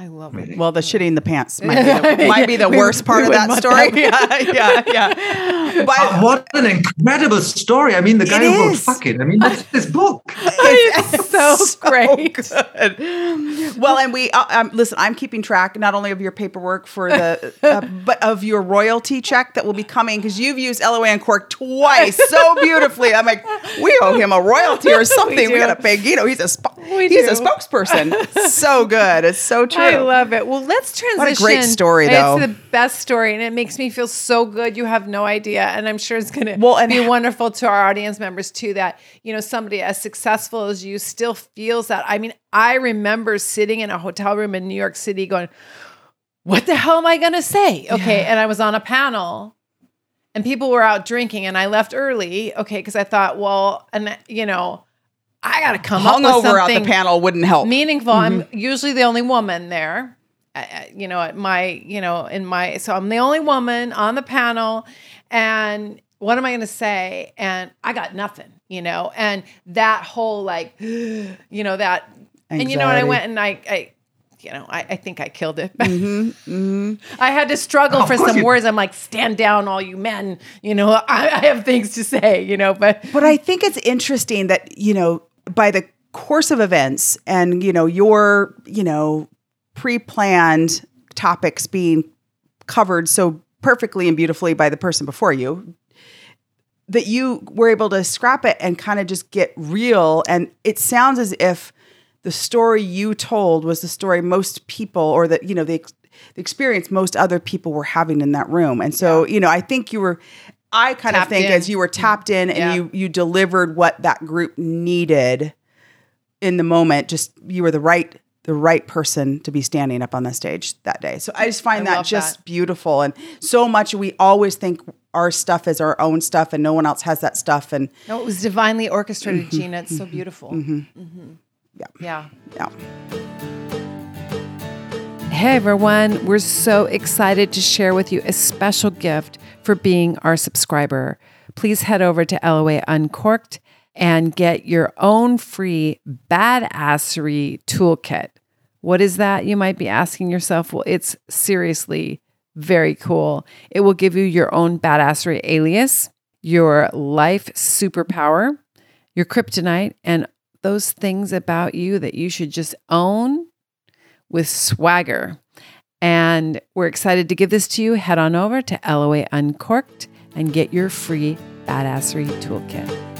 I love Amazing. it. Well, the shitting the pants might be the, might be the worst part of that story. Yeah, yeah, yeah. But Oh, what an incredible story! I mean, the guy who wrote. "Fuck It." I mean, that's his book. It's so great. good. Well, and we uh, um, listen. I'm keeping track not only of your paperwork for the, uh, but of your royalty check that will be coming because you've used LOA Uncork twice so beautifully. I'm like, we owe him a royalty or something. We, do. got to pay Guido. He's a We he's a spokesperson. so good. It's so true. I love it. Well, let's transition. What a great story, though. It's the best story, and it makes me feel so good. You have no idea, and I'm sure it's going to Well, and- be wonderful to our audience members too. That you know somebody as successful as you still feels that. I mean, I remember sitting in a hotel room in New York City, going, "What the hell am I going to say?" Okay, and I was on a panel. And people were out drinking, and I left early. Okay, because I thought, well, and you know, I got to come up with Hungover something out the panel wouldn't help. meaningful. I'm mm-hmm. usually the only woman there. You know, at my, you know, in my, so I'm the only woman on the panel, and what am I going to say? And I got nothing, you know, and that whole like, you know, that, and you know, and I went and I, I you know, I, I think I killed it. Mhm, mhm. I had to struggle Of for some you- words. I'm like, stand down, all you men. You know, I, I have things to say. You know, but But I think it's interesting that, you know, by the course of events and, you know, your, you know, pre planned topics being covered so perfectly and beautifully by the person before you, that you were able to scrap it and kind of just get real. And it sounds as if the story you told was the story most people or that, you know, the, the experience most other people were having in that room. And so, you know, I think you were. I kind Tapped of think in. as you were tapped in and Yeah. you you delivered what that group needed in the moment just you were the right the right person to be standing up on the stage that day so i just find I that just that. beautiful and so much we always think our stuff is our own stuff and no one else has that stuff and no, it was divinely orchestrated, Gina. It's so mm-hmm. beautiful. Mm-hmm. Mm-hmm. Yeah. Yeah. yeah Hey everyone, we're so excited to share with you a special gift for being our subscriber. Please head over to LOA Uncorked and get your own free badassery toolkit. What is that? You might be asking yourself. Well, it's seriously very cool. It will give you your own badassery alias, your life superpower, your kryptonite, and those things about you that you should just own with swagger. And we're excited to give this to you. Head on over to LOA Uncorked and get your free badassery toolkit.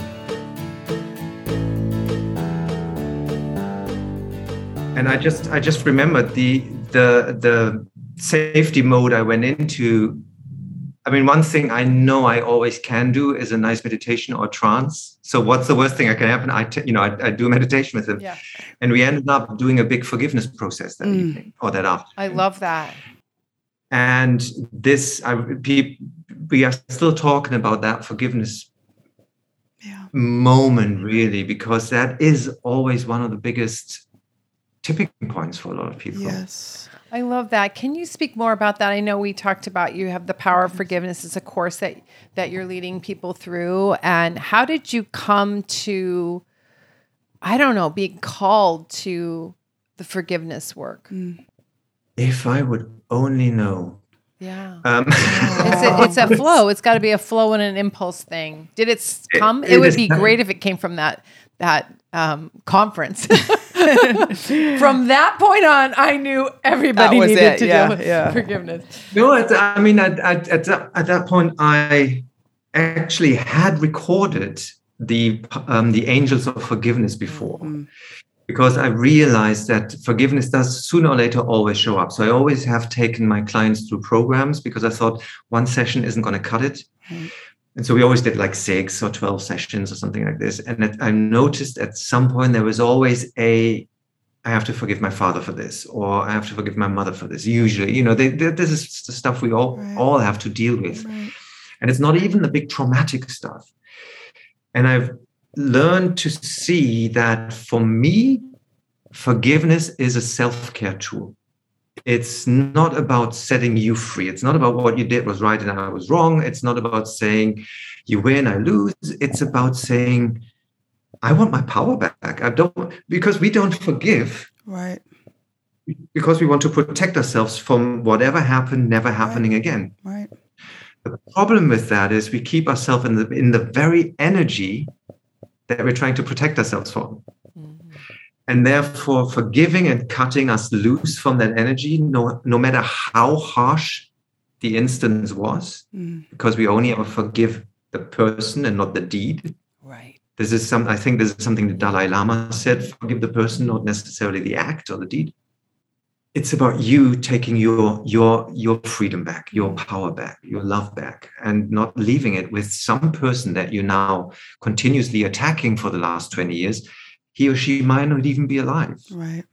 And I just I just remembered the the the safety mode I went into. I mean, one thing I know I always can do is a nice meditation or trance. So, what's the worst thing that can happen? I, t- you know, I, I do a meditation with him, Yeah. and we ended up doing a big forgiveness process that Mm. evening or that afternoon. I love that. And this, I, we are still talking about that forgiveness yeah moment, really, because that is always one of the biggest tipping points for a lot of people. yes I love that. Can you speak more about that? I know we talked about you have the power of forgiveness as a course that that you're leading people through and how did you come to I don't know, being called to the forgiveness work? If I would only know. Yeah. Um, It's a, it's a flow. It's got to be a flow and an impulse thing. Did it s- It- come? It, it would be kind great if it came from that that um, conference. from that point on, I knew everybody needed it. to Yeah, deal with yeah. forgiveness. No, at, I mean, at, at, at, that, at that point, I actually had recorded the um, the angels of forgiveness before, Mm. because I realized that forgiveness does sooner or later always show up. So I always have taken my clients through programs because I thought one session isn't going to cut it. Right. And so we always did like six or 12 sessions or something like this. And it, I noticed at some point there was always a, I have to forgive my father for this, or I have to forgive my mother for this. Usually, you know, they, they, this is the stuff we all, Right. all have to deal with. Right. And it's not even the big traumatic stuff. And I've learned to see that for me, forgiveness is a self care tool. It's not about setting you free. It's not about what you did was right and I was wrong. It's not about saying you win, I lose. It's about saying, I want my power back. I don't, because we don't forgive right because we want to protect ourselves from whatever happened never happening again. right The problem with that is we keep ourselves in the in the very energy that we're trying to protect ourselves from. And therefore, forgiving and cutting us loose from that energy, no, no matter how harsh the instance was, Mm. because we only ever forgive the person and not the deed. right This is some I think this is something the Dalai Lama said, forgive the person, not necessarily the act or the deed. It's about you taking your your your freedom back, your power back, your love back, and not leaving it with some person that you're now continuously attacking for the last 20 years. He or she might not even be alive. right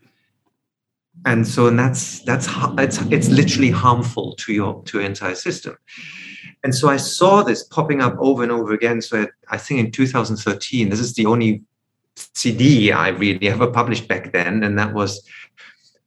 And so and that's that's ha- it's it's literally harmful to your to your entire system. And so I saw this popping up over and over again. So I, I think in 2013, this is the only CD I really ever published back then, and that was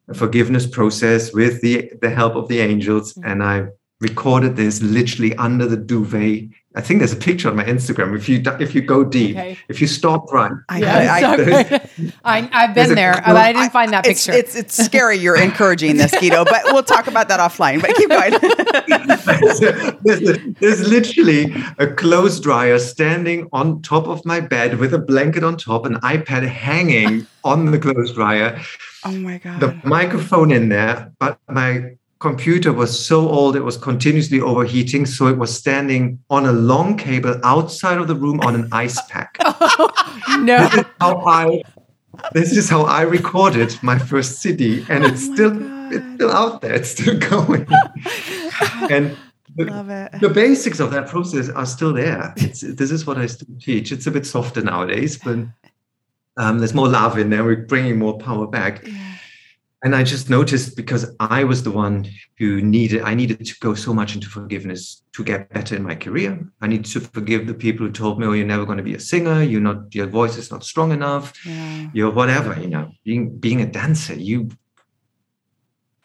a forgiveness process with the the help of the angels. Mm. And I recorded this literally under the duvet I think there's a picture on my Instagram. If you if you go deep, Okay. if you stop right, I, Yeah, I- it's okay. I, I've been there, quote- but I didn't find that it's, picture. It's it's scary. You're encouraging this, Guido, but we'll talk about that offline. But keep going. there's, there's literally a clothes dryer standing on top of my bed with a blanket on top, an iPad hanging on the clothes dryer, oh my god. the microphone in there, but my computer was so old it was continuously overheating, so it was standing on a long cable outside of the room on an ice pack. no. This is how I this is how I recorded my first CD, and it's Oh still God. it's still out there, it's still going. and the, the basics of that process are still there. It's, this is what I still teach. It's a bit softer nowadays, but um, there's more love in there. We're bringing more power back. Yeah. And I just noticed because I was the one who needed, I needed to go so much into forgiveness to get better in my career. I needed to forgive the people who told me, "Oh, you're never going to be a singer. You're not. Your voice is not strong enough. Yeah. You're whatever." You know, being being a dancer, you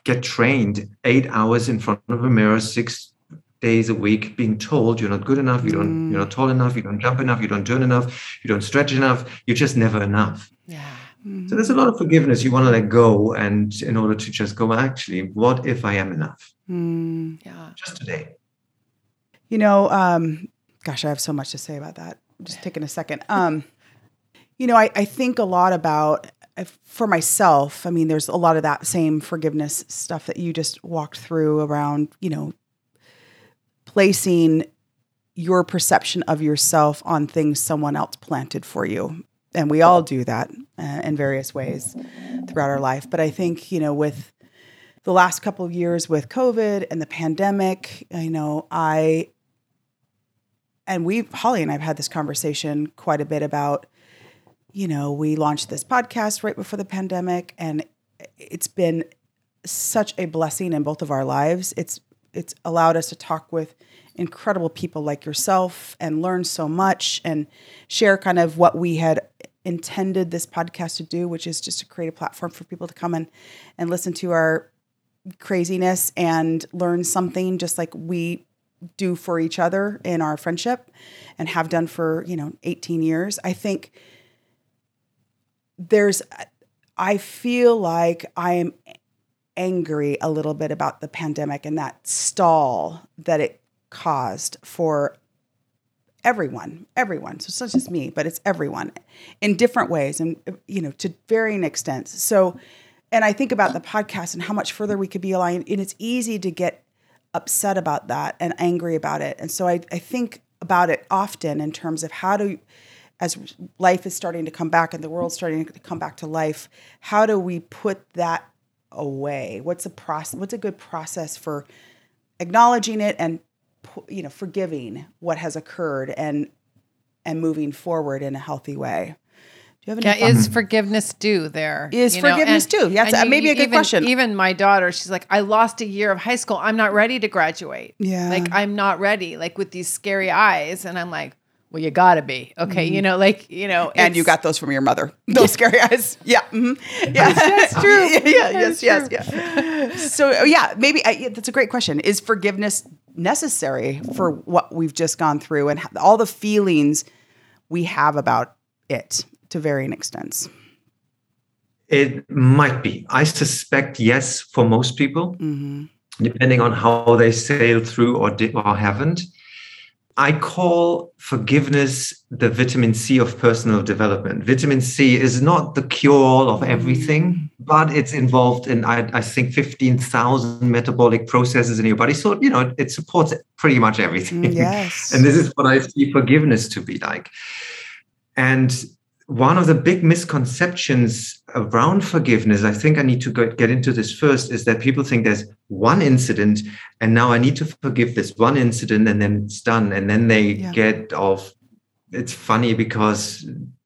get trained eight hours in front of a mirror, six days a week, being told you're not good enough. You don't. Mm. You're not tall enough. You don't jump enough. You don't turn enough. You don't stretch enough. You're just never enough. Yeah. So there's a lot of forgiveness you want to let go, and in order to just go, actually, what if I am enough Mm. Yeah. just today? You know, um, gosh, I have so much to say about that. Just taking a second. Um, you know, I, I think a lot about if- for myself. I mean, there's a lot of that same forgiveness stuff that you just walked through around, you know, placing your perception of yourself on things someone else planted for you. And we all do that uh, in various ways throughout our life. But I think, you know, with the last couple of years with COVID and the pandemic, you know, I and we Holly and I've had this conversation quite a bit about, you know, we launched this podcast right before the pandemic and it's been such a blessing in both of our lives. It's it's allowed us to talk with incredible people like yourself and learn so much and share kind of what we had intended this podcast to do, which is just to create a platform for people to come and and listen to our craziness and learn something just like we do for each other in our friendship and have done for, you know, 18 years. I think there's I feel like I am angry a little bit about the pandemic and that stall that it caused for everyone, everyone. So it's not just me, but it's everyone in different ways and, you know, to varying extents. So, and I think about the podcast and how much further we could be aligned. And it's easy to get upset about that and angry about it. And so I, I think about it often in terms of how do, as life is starting to come back and the world's starting to come back to life, how do we put that away? What's a process? What's a good process for acknowledging it and you know forgiving what has occurred and and moving forward in a healthy way? Do you have any Yeah, thoughts? is forgiveness due there? Is You know, forgiveness due? Yeah, that's- and maybe a good even, question. Even my daughter, she's like, I lost a year of high school. I'm not ready to graduate. Yeah. Like, I'm not ready, like with these scary eyes. And I'm like, well, you gotta be. Okay. You know, like, you know, Mm-hmm. and you got those from your mother. Those scary eyes. Yeah. mhm. Yeah. That's true. yeah. yeah, That's Yes. Yes. Yeah. So oh, yeah, maybe I, yeah, that's a great question. Is forgiveness necessary for what we've just gone through and all the feelings we have about it to varying extents? It might be. I suspect yes for most people, depending on how they sailed through or did or haven't. I call forgiveness the vitamin C of personal development. Vitamin C is not the cure all of everything, mm. but it's involved in, I, I think, 15,000 metabolic processes in your body. So, you know, it supports pretty much everything. Mm, yes. And this is what I see forgiveness to be like. And one of the big misconceptions around forgiveness, I think I need to go, get into this first, is that people think there's one incident and now I need to forgive this one incident and then it's done. And then they Yeah. get off. It's funny because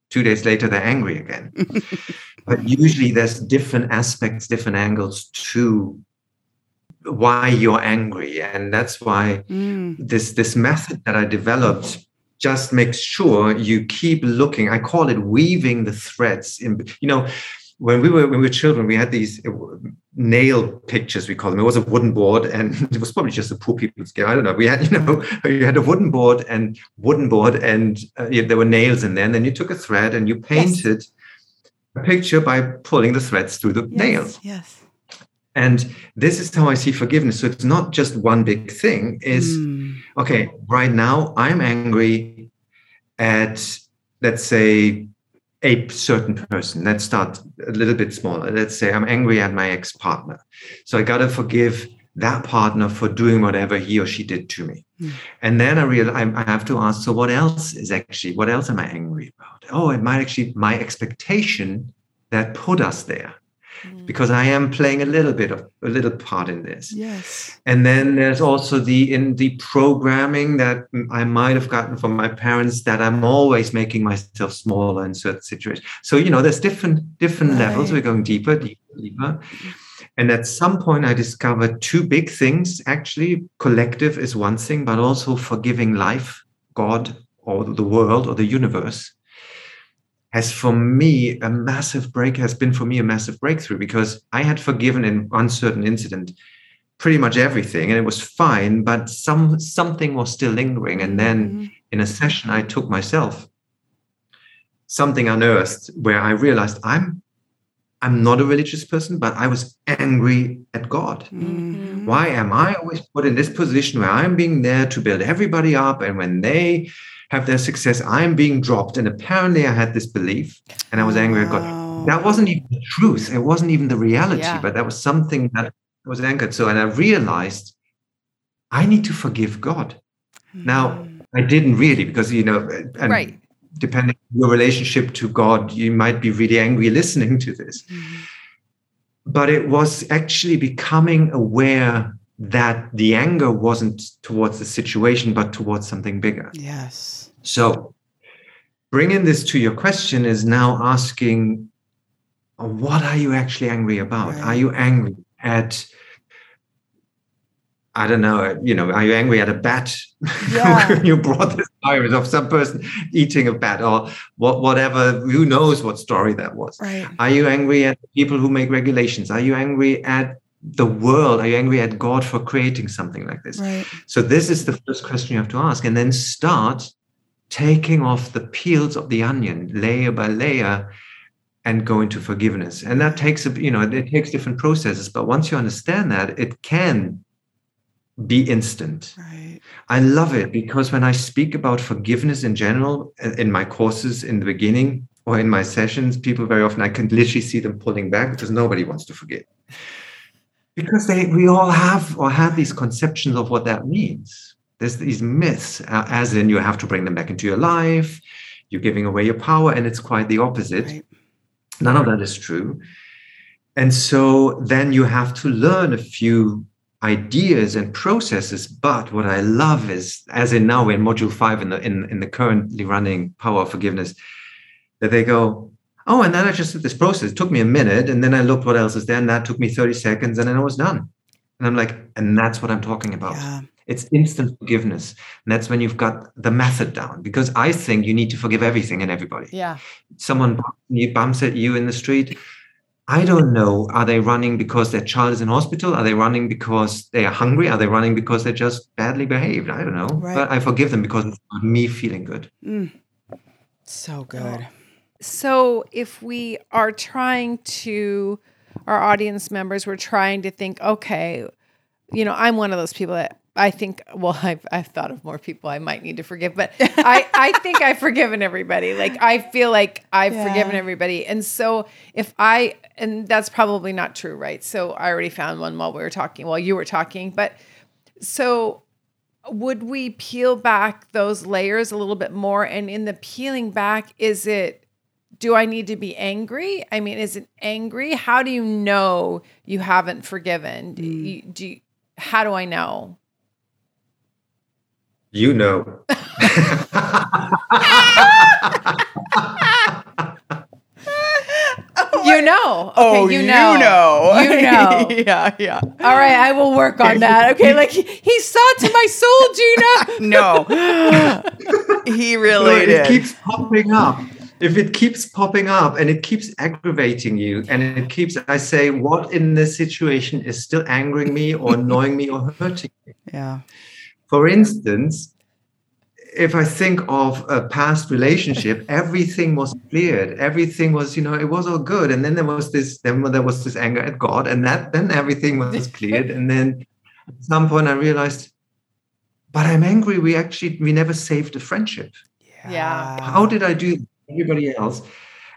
two days later they're angry again. but usually there's different aspects, different angles to why you're angry. And that's why Mm. this this method that I developed just make sure you keep looking. I call it weaving the threads. In you know, when we were when we were children, we had these uh, nail pictures we call them. It was a wooden board, and it was probably just a poor people's game. I don't know. We had you know you had a wooden board and wooden board, and uh, there were nails in there. And then you took a thread and you painted yes. a picture by pulling the threads through the yes, nails. Yes. And this is how I see forgiveness. So it's not just one big thing. Is mm. Okay. Right now, I'm angry at let's say a certain person. Let's start a little bit smaller. Let's say I'm angry at my ex partner. So I got to forgive that partner for doing whatever he or she did to me. Mm. And then I realize I have to ask, so what else is actually, what else am I angry about? Oh, it might actually, my expectation that put us there. Mm. because I am playing a little bit of a little part in this. Yes. And then there's also the in the programming that I might have gotten from my parents that I'm always making myself smaller in certain situations. So you know, there's different different right. levels. We're going deeper, deeper, deeper. And at some point, I discovered two big things. Actually, collective is one thing, but also forgiving life, God, or the world, or the universe has for me a massive break has been for me a massive breakthrough because I had forgiven in one certain incident pretty much everything and it was fine, but some something was still lingering. And then mm-hmm. in a session I took myself, something unearthed where I realized I'm I'm not a religious person, but I was angry at God. Mm-hmm. Why am I always put in this position where I'm being there to build everybody up? And when they have their success. I'm being dropped. And apparently I had this belief and I was angry at God. That wasn't even the truth. It wasn't even the reality, yeah. but that was something that was anchored. So, and I realized I need to forgive God. Mm. Now, I didn't really because, you know, and right. depending on your relationship to God, you might be really angry listening to this. Mm. But it was actually becoming aware that the anger wasn't towards the situation, but towards something bigger. Yes. So, bringing this to your question is now asking, uh, what are you actually angry about? Right. Are you angry at, I don't know, uh, you know, are you angry at a bat? Yeah. you brought this virus of some person eating a bat or what, whatever, who knows what story that was. Right. Are you angry at people who make regulations? Are you angry at the world are you angry at god for creating something like this right. so this is the first question you have to ask and then start taking off the peels of the onion layer by layer and go into forgiveness. And that takes a you know it takes different processes but once you understand that it can be instant. Right. i love it because when i speak about forgiveness in general uh, in my courses in the beginning or in my sessions people very often i can literally see them pulling back because nobody wants to forgive because they we all have or have these conceptions of what that means there's these myths uh, as in you have to bring them back into your life you're giving away your power and it's quite the opposite right. none of that is true and so then you have to learn a few ideas and processes but what i love is as in now in module 5 in the in, in the currently running power of forgiveness that they go Oh, and then I just did this process. It took me a minute, and then I looked what else is there, and that took me 30 seconds, and then I was done. And I'm like, and that's what I'm talking about. Yeah. It's instant forgiveness. And that's when you've got the method down. Because I think you need to forgive everything and everybody. Yeah. Someone bumps at you in the street. I don't know. Are they running because their child is in hospital? Are they running because they are hungry? Are they running because they're just badly behaved? I don't know. Right. But I forgive them because it's not me feeling good. Mm. So good. So if we are trying to, our audience members, we're trying to think, okay, you know, I'm one of those people that I think, well, I've, I've thought of more people I might need to forgive, but I, I think I've forgiven everybody. Like, I feel like I've yeah. forgiven everybody. And so if I, and that's probably not true, right? So I already found one while we were talking, while you were talking. But so would we peel back those layers a little bit more? And in the peeling back, is it, do I need to be angry? I mean, is it angry? How do you know you haven't forgiven? Do mm. you, do you, how do I know? You know. Oh you know. Okay, oh, you know. You know. You know. yeah, yeah. All right, I will work on that. Okay, like he, he saw to my soul, Gina. no. he really no, it keeps popping up if it keeps popping up and it keeps aggravating you and it keeps i say what in this situation is still angering me or annoying me or hurting me Yeah. For instance if i think of a past relationship everything was cleared. Everything was you know it was all good. And then there was this then there was this anger at god and that then everything was cleared. And then at some point i realized but i'm angry. We actually we never saved the friendship. Yeah. how did I do everybody else?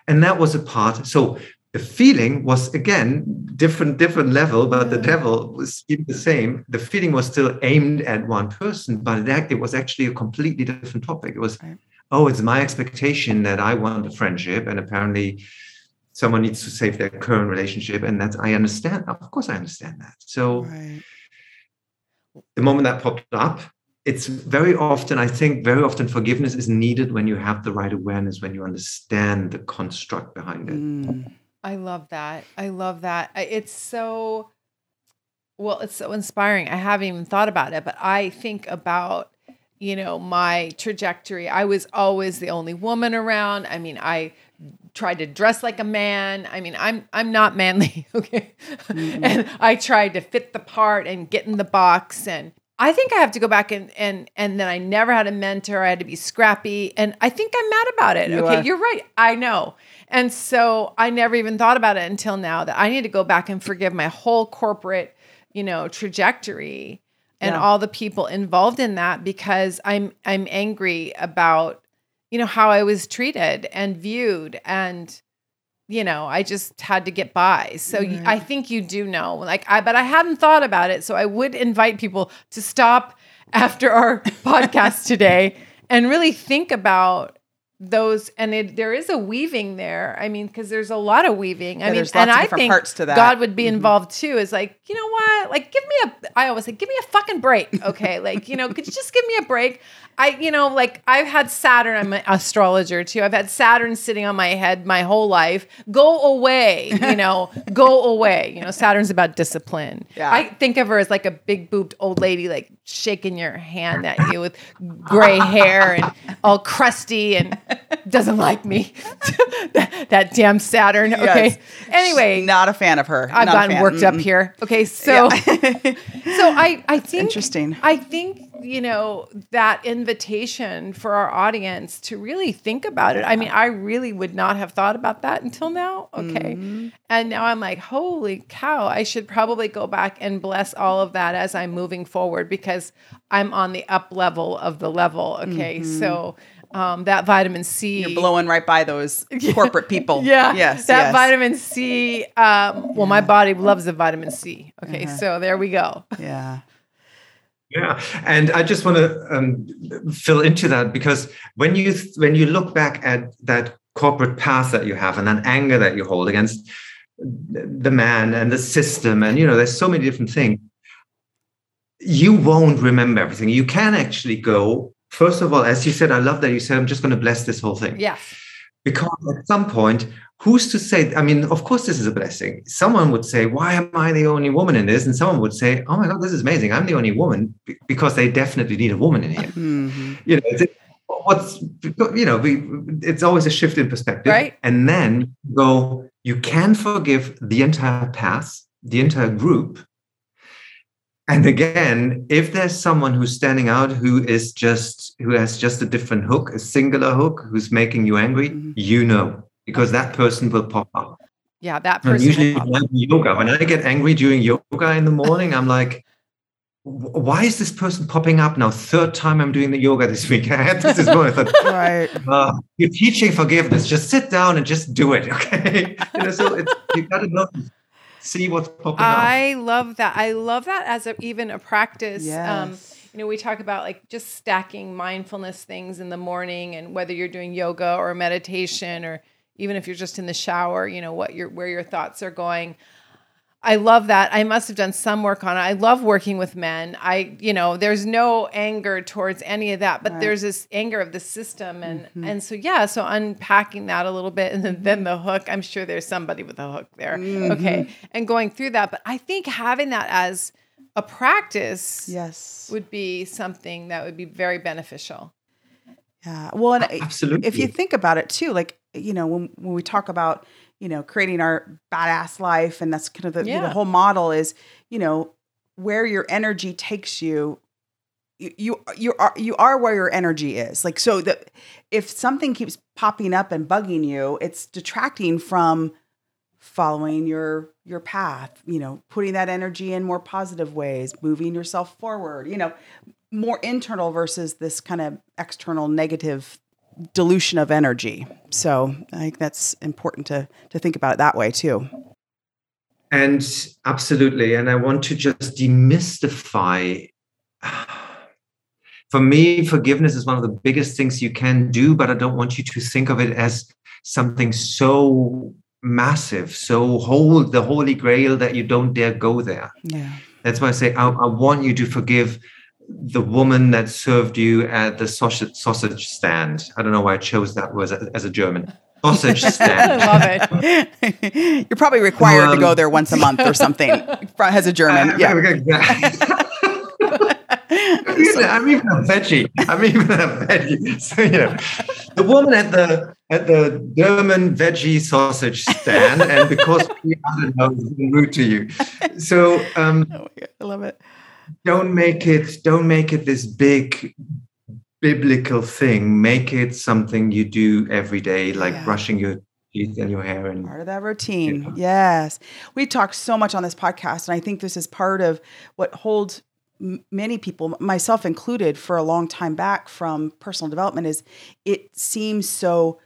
And that was a part. So the feeling was again different, different level, but the devil was still the same. The feeling was still aimed at one person, but that it was actually a completely different topic. It was, oh, it's my expectation that I want a friendship, and apparently someone needs to save their current relationship, and that's I understand. Of course, I understand that. So Right. the moment that popped up it's very often i think very often forgiveness is needed when you have the right awareness when you understand the construct behind it Mm. I love that. I love that. It's so well, it's so inspiring. I haven't even thought about it, but I think about, you know, my trajectory. I was always the only woman around. I mean, I tried to dress like a man. I mean, I'm I'm not manly, okay? and I tried to fit the part and get in the box and I think I have to go back and and and then I never had a mentor. I had to be scrappy and I think I'm mad about it. You okay, are. you're right. I know. And so I never even thought about it until now that I need to go back and forgive my whole corporate, you know, trajectory and Yeah. all the people involved in that because I'm I'm angry about, you know, how I was treated and viewed and you know, I just had to get by. So I think you do know. Like I but I hadn't thought about it. So I would invite people to stop after our podcast today and really think about those and it, there is a weaving there. I mean because there's a lot of weaving. I Yeah, mean there's and of i think parts to that. god would be Mhm. involved too is like you know what? Like give me a i always say give me a fucking break okay? Like you know could you just give me a break? I you know like i've had saturn i'm an astrologer too. I've had saturn sitting on my head my whole life. Go away you know? Go away. You know saturn's about discipline. Yeah. i think of her as like a big booped old lady like shaking your hand at you with gray hair and all crusty and doesn't like me that, that damn saturn okay Yes. anyway not a fan of her. I've Not gotten worked up here. Okay, so Yeah. so I I think interesting. I think you know that invitation for our audience to really think about it. I mean, I really would not have thought about that until now. Okay, Mm-hmm. and now I'm like, holy cow! I should probably go back and bless all of that as I'm moving forward because I'm on the up level of the level. Okay, so. Um, that vitamin C Mm-hmm. You're blowing right by those corporate people. yeah. Yes. That yes. vitamin C. Um, well, my body loves the vitamin C. Okay. Uh-huh. So there we go. Yeah. yeah and i just want to um, fill into that because when you when you look back at that corporate path that you have and that anger that you hold against the man and the system and you know there's so many different things you won't remember everything. You can actually go first of all as you said i love that you said i'm just going to bless this whole thing. Yes. because at some point who's to say i mean of course this is a blessing. Someone would say why am i the only woman in this? And someone would say oh my god this is amazing. I'm the only woman because they definitely need a woman in here. Mhm. you know it's, what's you know we, it's always a shift in perspective. Right. and then go you can forgive the entire path the entire group and again if there's someone who's standing out who is just who has just a different hook a singular hook who's making you angry Mhm. you know because that person will pop up Yeah. That and person. usually will pop when I yoga when i get angry during yoga in the morning i'm like why is this person popping up now third time i'm doing the yoga this week i had this this morning i thought Right. uh, you're teaching forgiveness. Just sit down and just do it. Okay. You know, so it's, you got to know, see what's popping up. I love that. I love that as a, even a practice. Um, you know, we talk about like just stacking mindfulness things in the morning, and whether you're doing yoga or meditation, or even if you're just in the shower, you know what your where your thoughts are going. I love that. I must have done some work on it. I love working with men. I, you know, there's no anger towards any of that, but Right. there's this anger of the system, and mm-hmm. and so yeah. So unpacking that a little bit, and then, then the hook. I'm sure there's somebody with a hook there. Mm-hmm. Okay, and going through that. But I think having that as a practice Yes. would be something that would be very beneficial. Yeah. Well, and Absolutely. if you think about it too, like you know, when when we talk about you know creating our badass life, and that's kind of the, Yeah. the whole model is you know where your energy takes you. You you you are you are where your energy is. Like so that if something keeps popping up and bugging you, it's detracting from following your your path you know putting that energy in more positive ways moving yourself forward you know more internal versus this kind of external negative dilution of energy so i think that's important to to think about it that way too And absolutely. And I want to just demystify. For me, forgiveness is one of the biggest things you can do, but I don't want you to think of it as something so massive, so whole, the holy grail that you don't dare go there. yeah That's why I say I, I want you to forgive the woman that served you at the sausage, sausage stand. I don't know why I chose that word as, a German. Sausage stand. I love it. you're probably required to Um, go there once a month or something as a german yeah exactly. I'm even a veggie. I'm even a veggie. So you know, the woman at the at the German veggie sausage stand, and because we I don't know, it's rude to you. So um, Oh God, i love it don't make it don't make it this big biblical thing. Make it something you do every day, like Yeah. brushing your teeth and your hair and part of that routine yes we talked so much on this podcast and i think this is part of what holds m- many people myself included for a long time back from personal development is it seems so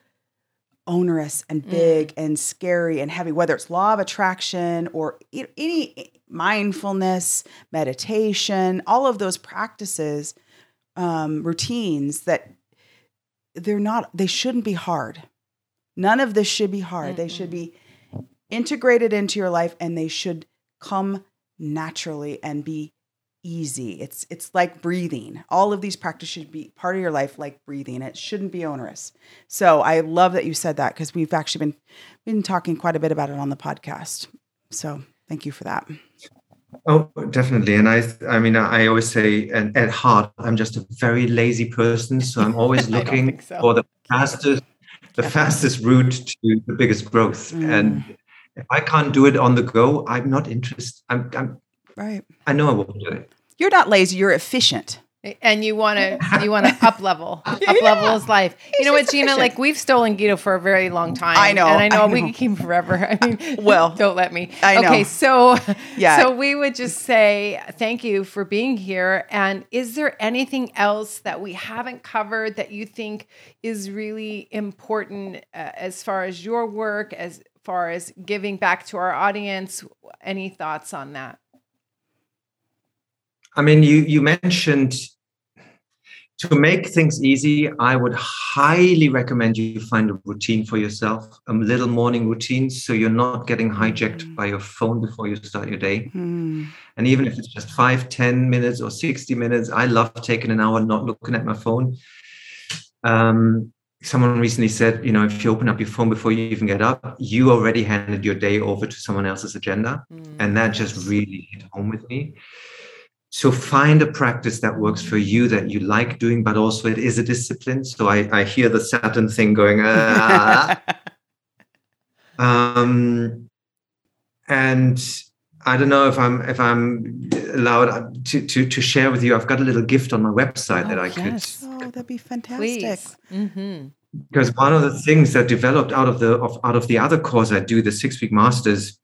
onerous and mm. big and scary and heavy whether it's law of attraction or any mindfulness meditation all of those practices um, routines that they're not they shouldn't be hard. None of this should be hard. They should be integrated into your life and they should come naturally and be easy. It's it's like breathing. All of these practices should be part of your life like breathing. It shouldn't be onerous. So i love that you said that because we've actually been been talking quite a bit about it on the podcast. So thank you for that Oh, definitely. And I, I mean, I always say, and at heart, I'm just a very lazy person. So I'm always looking so. for the fastest, the fastest route to the biggest growth. Mm. And if I can't do it on the go, I'm not interested. I'm, I'm, right I know I won't do it. you're not lazy you're efficient And you want to you want to up level, up level his life. You know what, just Gina? Like we've stolen Guido for a very long time. I know, and I know, I we know. can keep him forever. I mean, Well, don't let me. I know. Okay, so Yeah. so we would just say thank you for being here. And is there anything else that we haven't covered that you think is really important uh, as far as your work, as far as giving back to our audience? Any thoughts on that? I mean, you, you mentioned to make things easy, I would highly recommend you find a routine for yourself, a little morning routine, so you're not getting hijacked by your phone before you start your day. Hmm. And even if it's just five, 10 minutes or 60 minutes, I love taking an hour not looking at my phone. Um, someone recently said, you know, if you open up your phone before you even get up, you already handed your day over to someone else's agenda. And that just really hit home with me. So find a practice that works for you that you like doing, but also it is a discipline. So I, I hear the Saturn thing going, ah. um, and I don't know if I'm if I'm allowed to, to to share with you. I've got a little gift on my website that Oh, I yes. could oh that'd be fantastic Please. Mm-hmm. because one of the things that developed out of the of, out of the other course I do, the six week masters,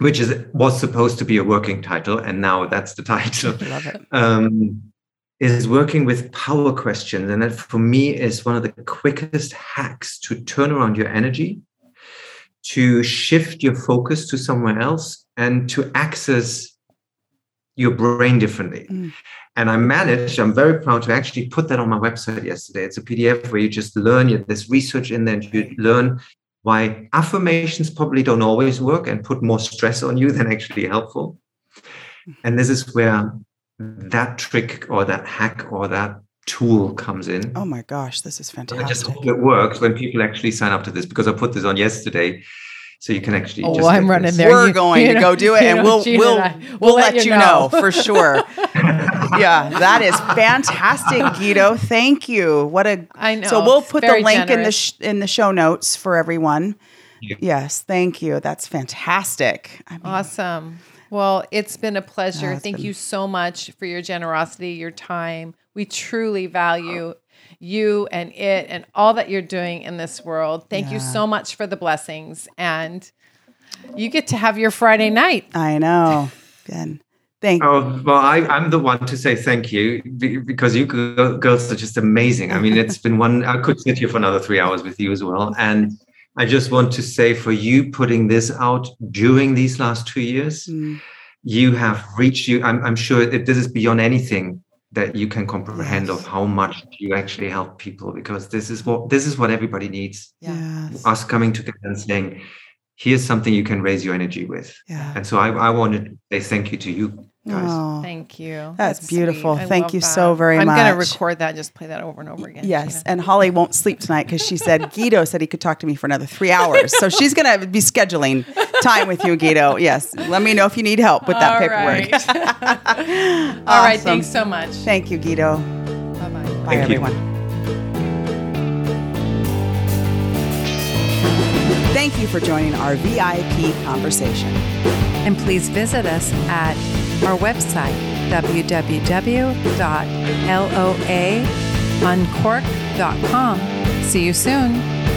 which is was supposed to be a working title, and now that's the title. love it um, is working with power questions. And that for me is one of the quickest hacks to turn around your energy, to shift your focus to somewhere else, and to access your brain differently. Mm. And I managed, I'm very proud to actually put that on my website yesterday. It's a PDF where you just learn, you- there's research in there, and you learn why affirmations probably don't always work and put more stress on you than actually helpful. And this is where that trick or that hack or that tool comes in. oh my gosh this is fantastic. I just hope it works when people actually sign up to this because I put this on yesterday. so you can actually. Oh, just I'm running this. there. We're You- going you to go do it, you and we'll we'll and I- we'll, let, you know. for sure. yeah, that is fantastic, Guido. Thank you. What a I know. So we'll put the very link in the sh- in the show notes for everyone. Yeah. Yes, thank you. That's fantastic. I mean, Awesome. Well, it's been a pleasure. Yeah, Thank been- you so much for your generosity, your time. We truly value you and it and all that you're doing in this world. Thank you so much for the blessings. And you get to have your Friday night. I know. Ben, thank Oh well, I, I'm the one to say thank you because you girls are just amazing. I mean, it's been one. I could sit here for another three hours with you as well, and I just want to say for you putting this out during these last two years, Mm, you have reached. You, I'm, I'm sure that this is beyond anything that you can comprehend Yes. of how much you actually help people because this is what this is what everybody needs. Yes. Us coming together and saying, "Here's something you can raise your energy with." Yeah. And so I, I wanted to say thank you to you guys. Oh, Thank you. That's beautiful. sweet. Thank you that. so very much. I'm going to record that. and Just play that over and over again. yes. Gina. And Holly won't sleep tonight because she said Guido said he could talk to me for another three hours. So she's going to be scheduling time with you, Guido. Yes. Let me know if you need help with that All paperwork. right. All right. Thanks so much. Thank you, Guido. Bye bye. Bye, Thank you. everyone. Thank you for joining our VIP conversation. And please visit us at our website, www.loauncork.com. See you soon.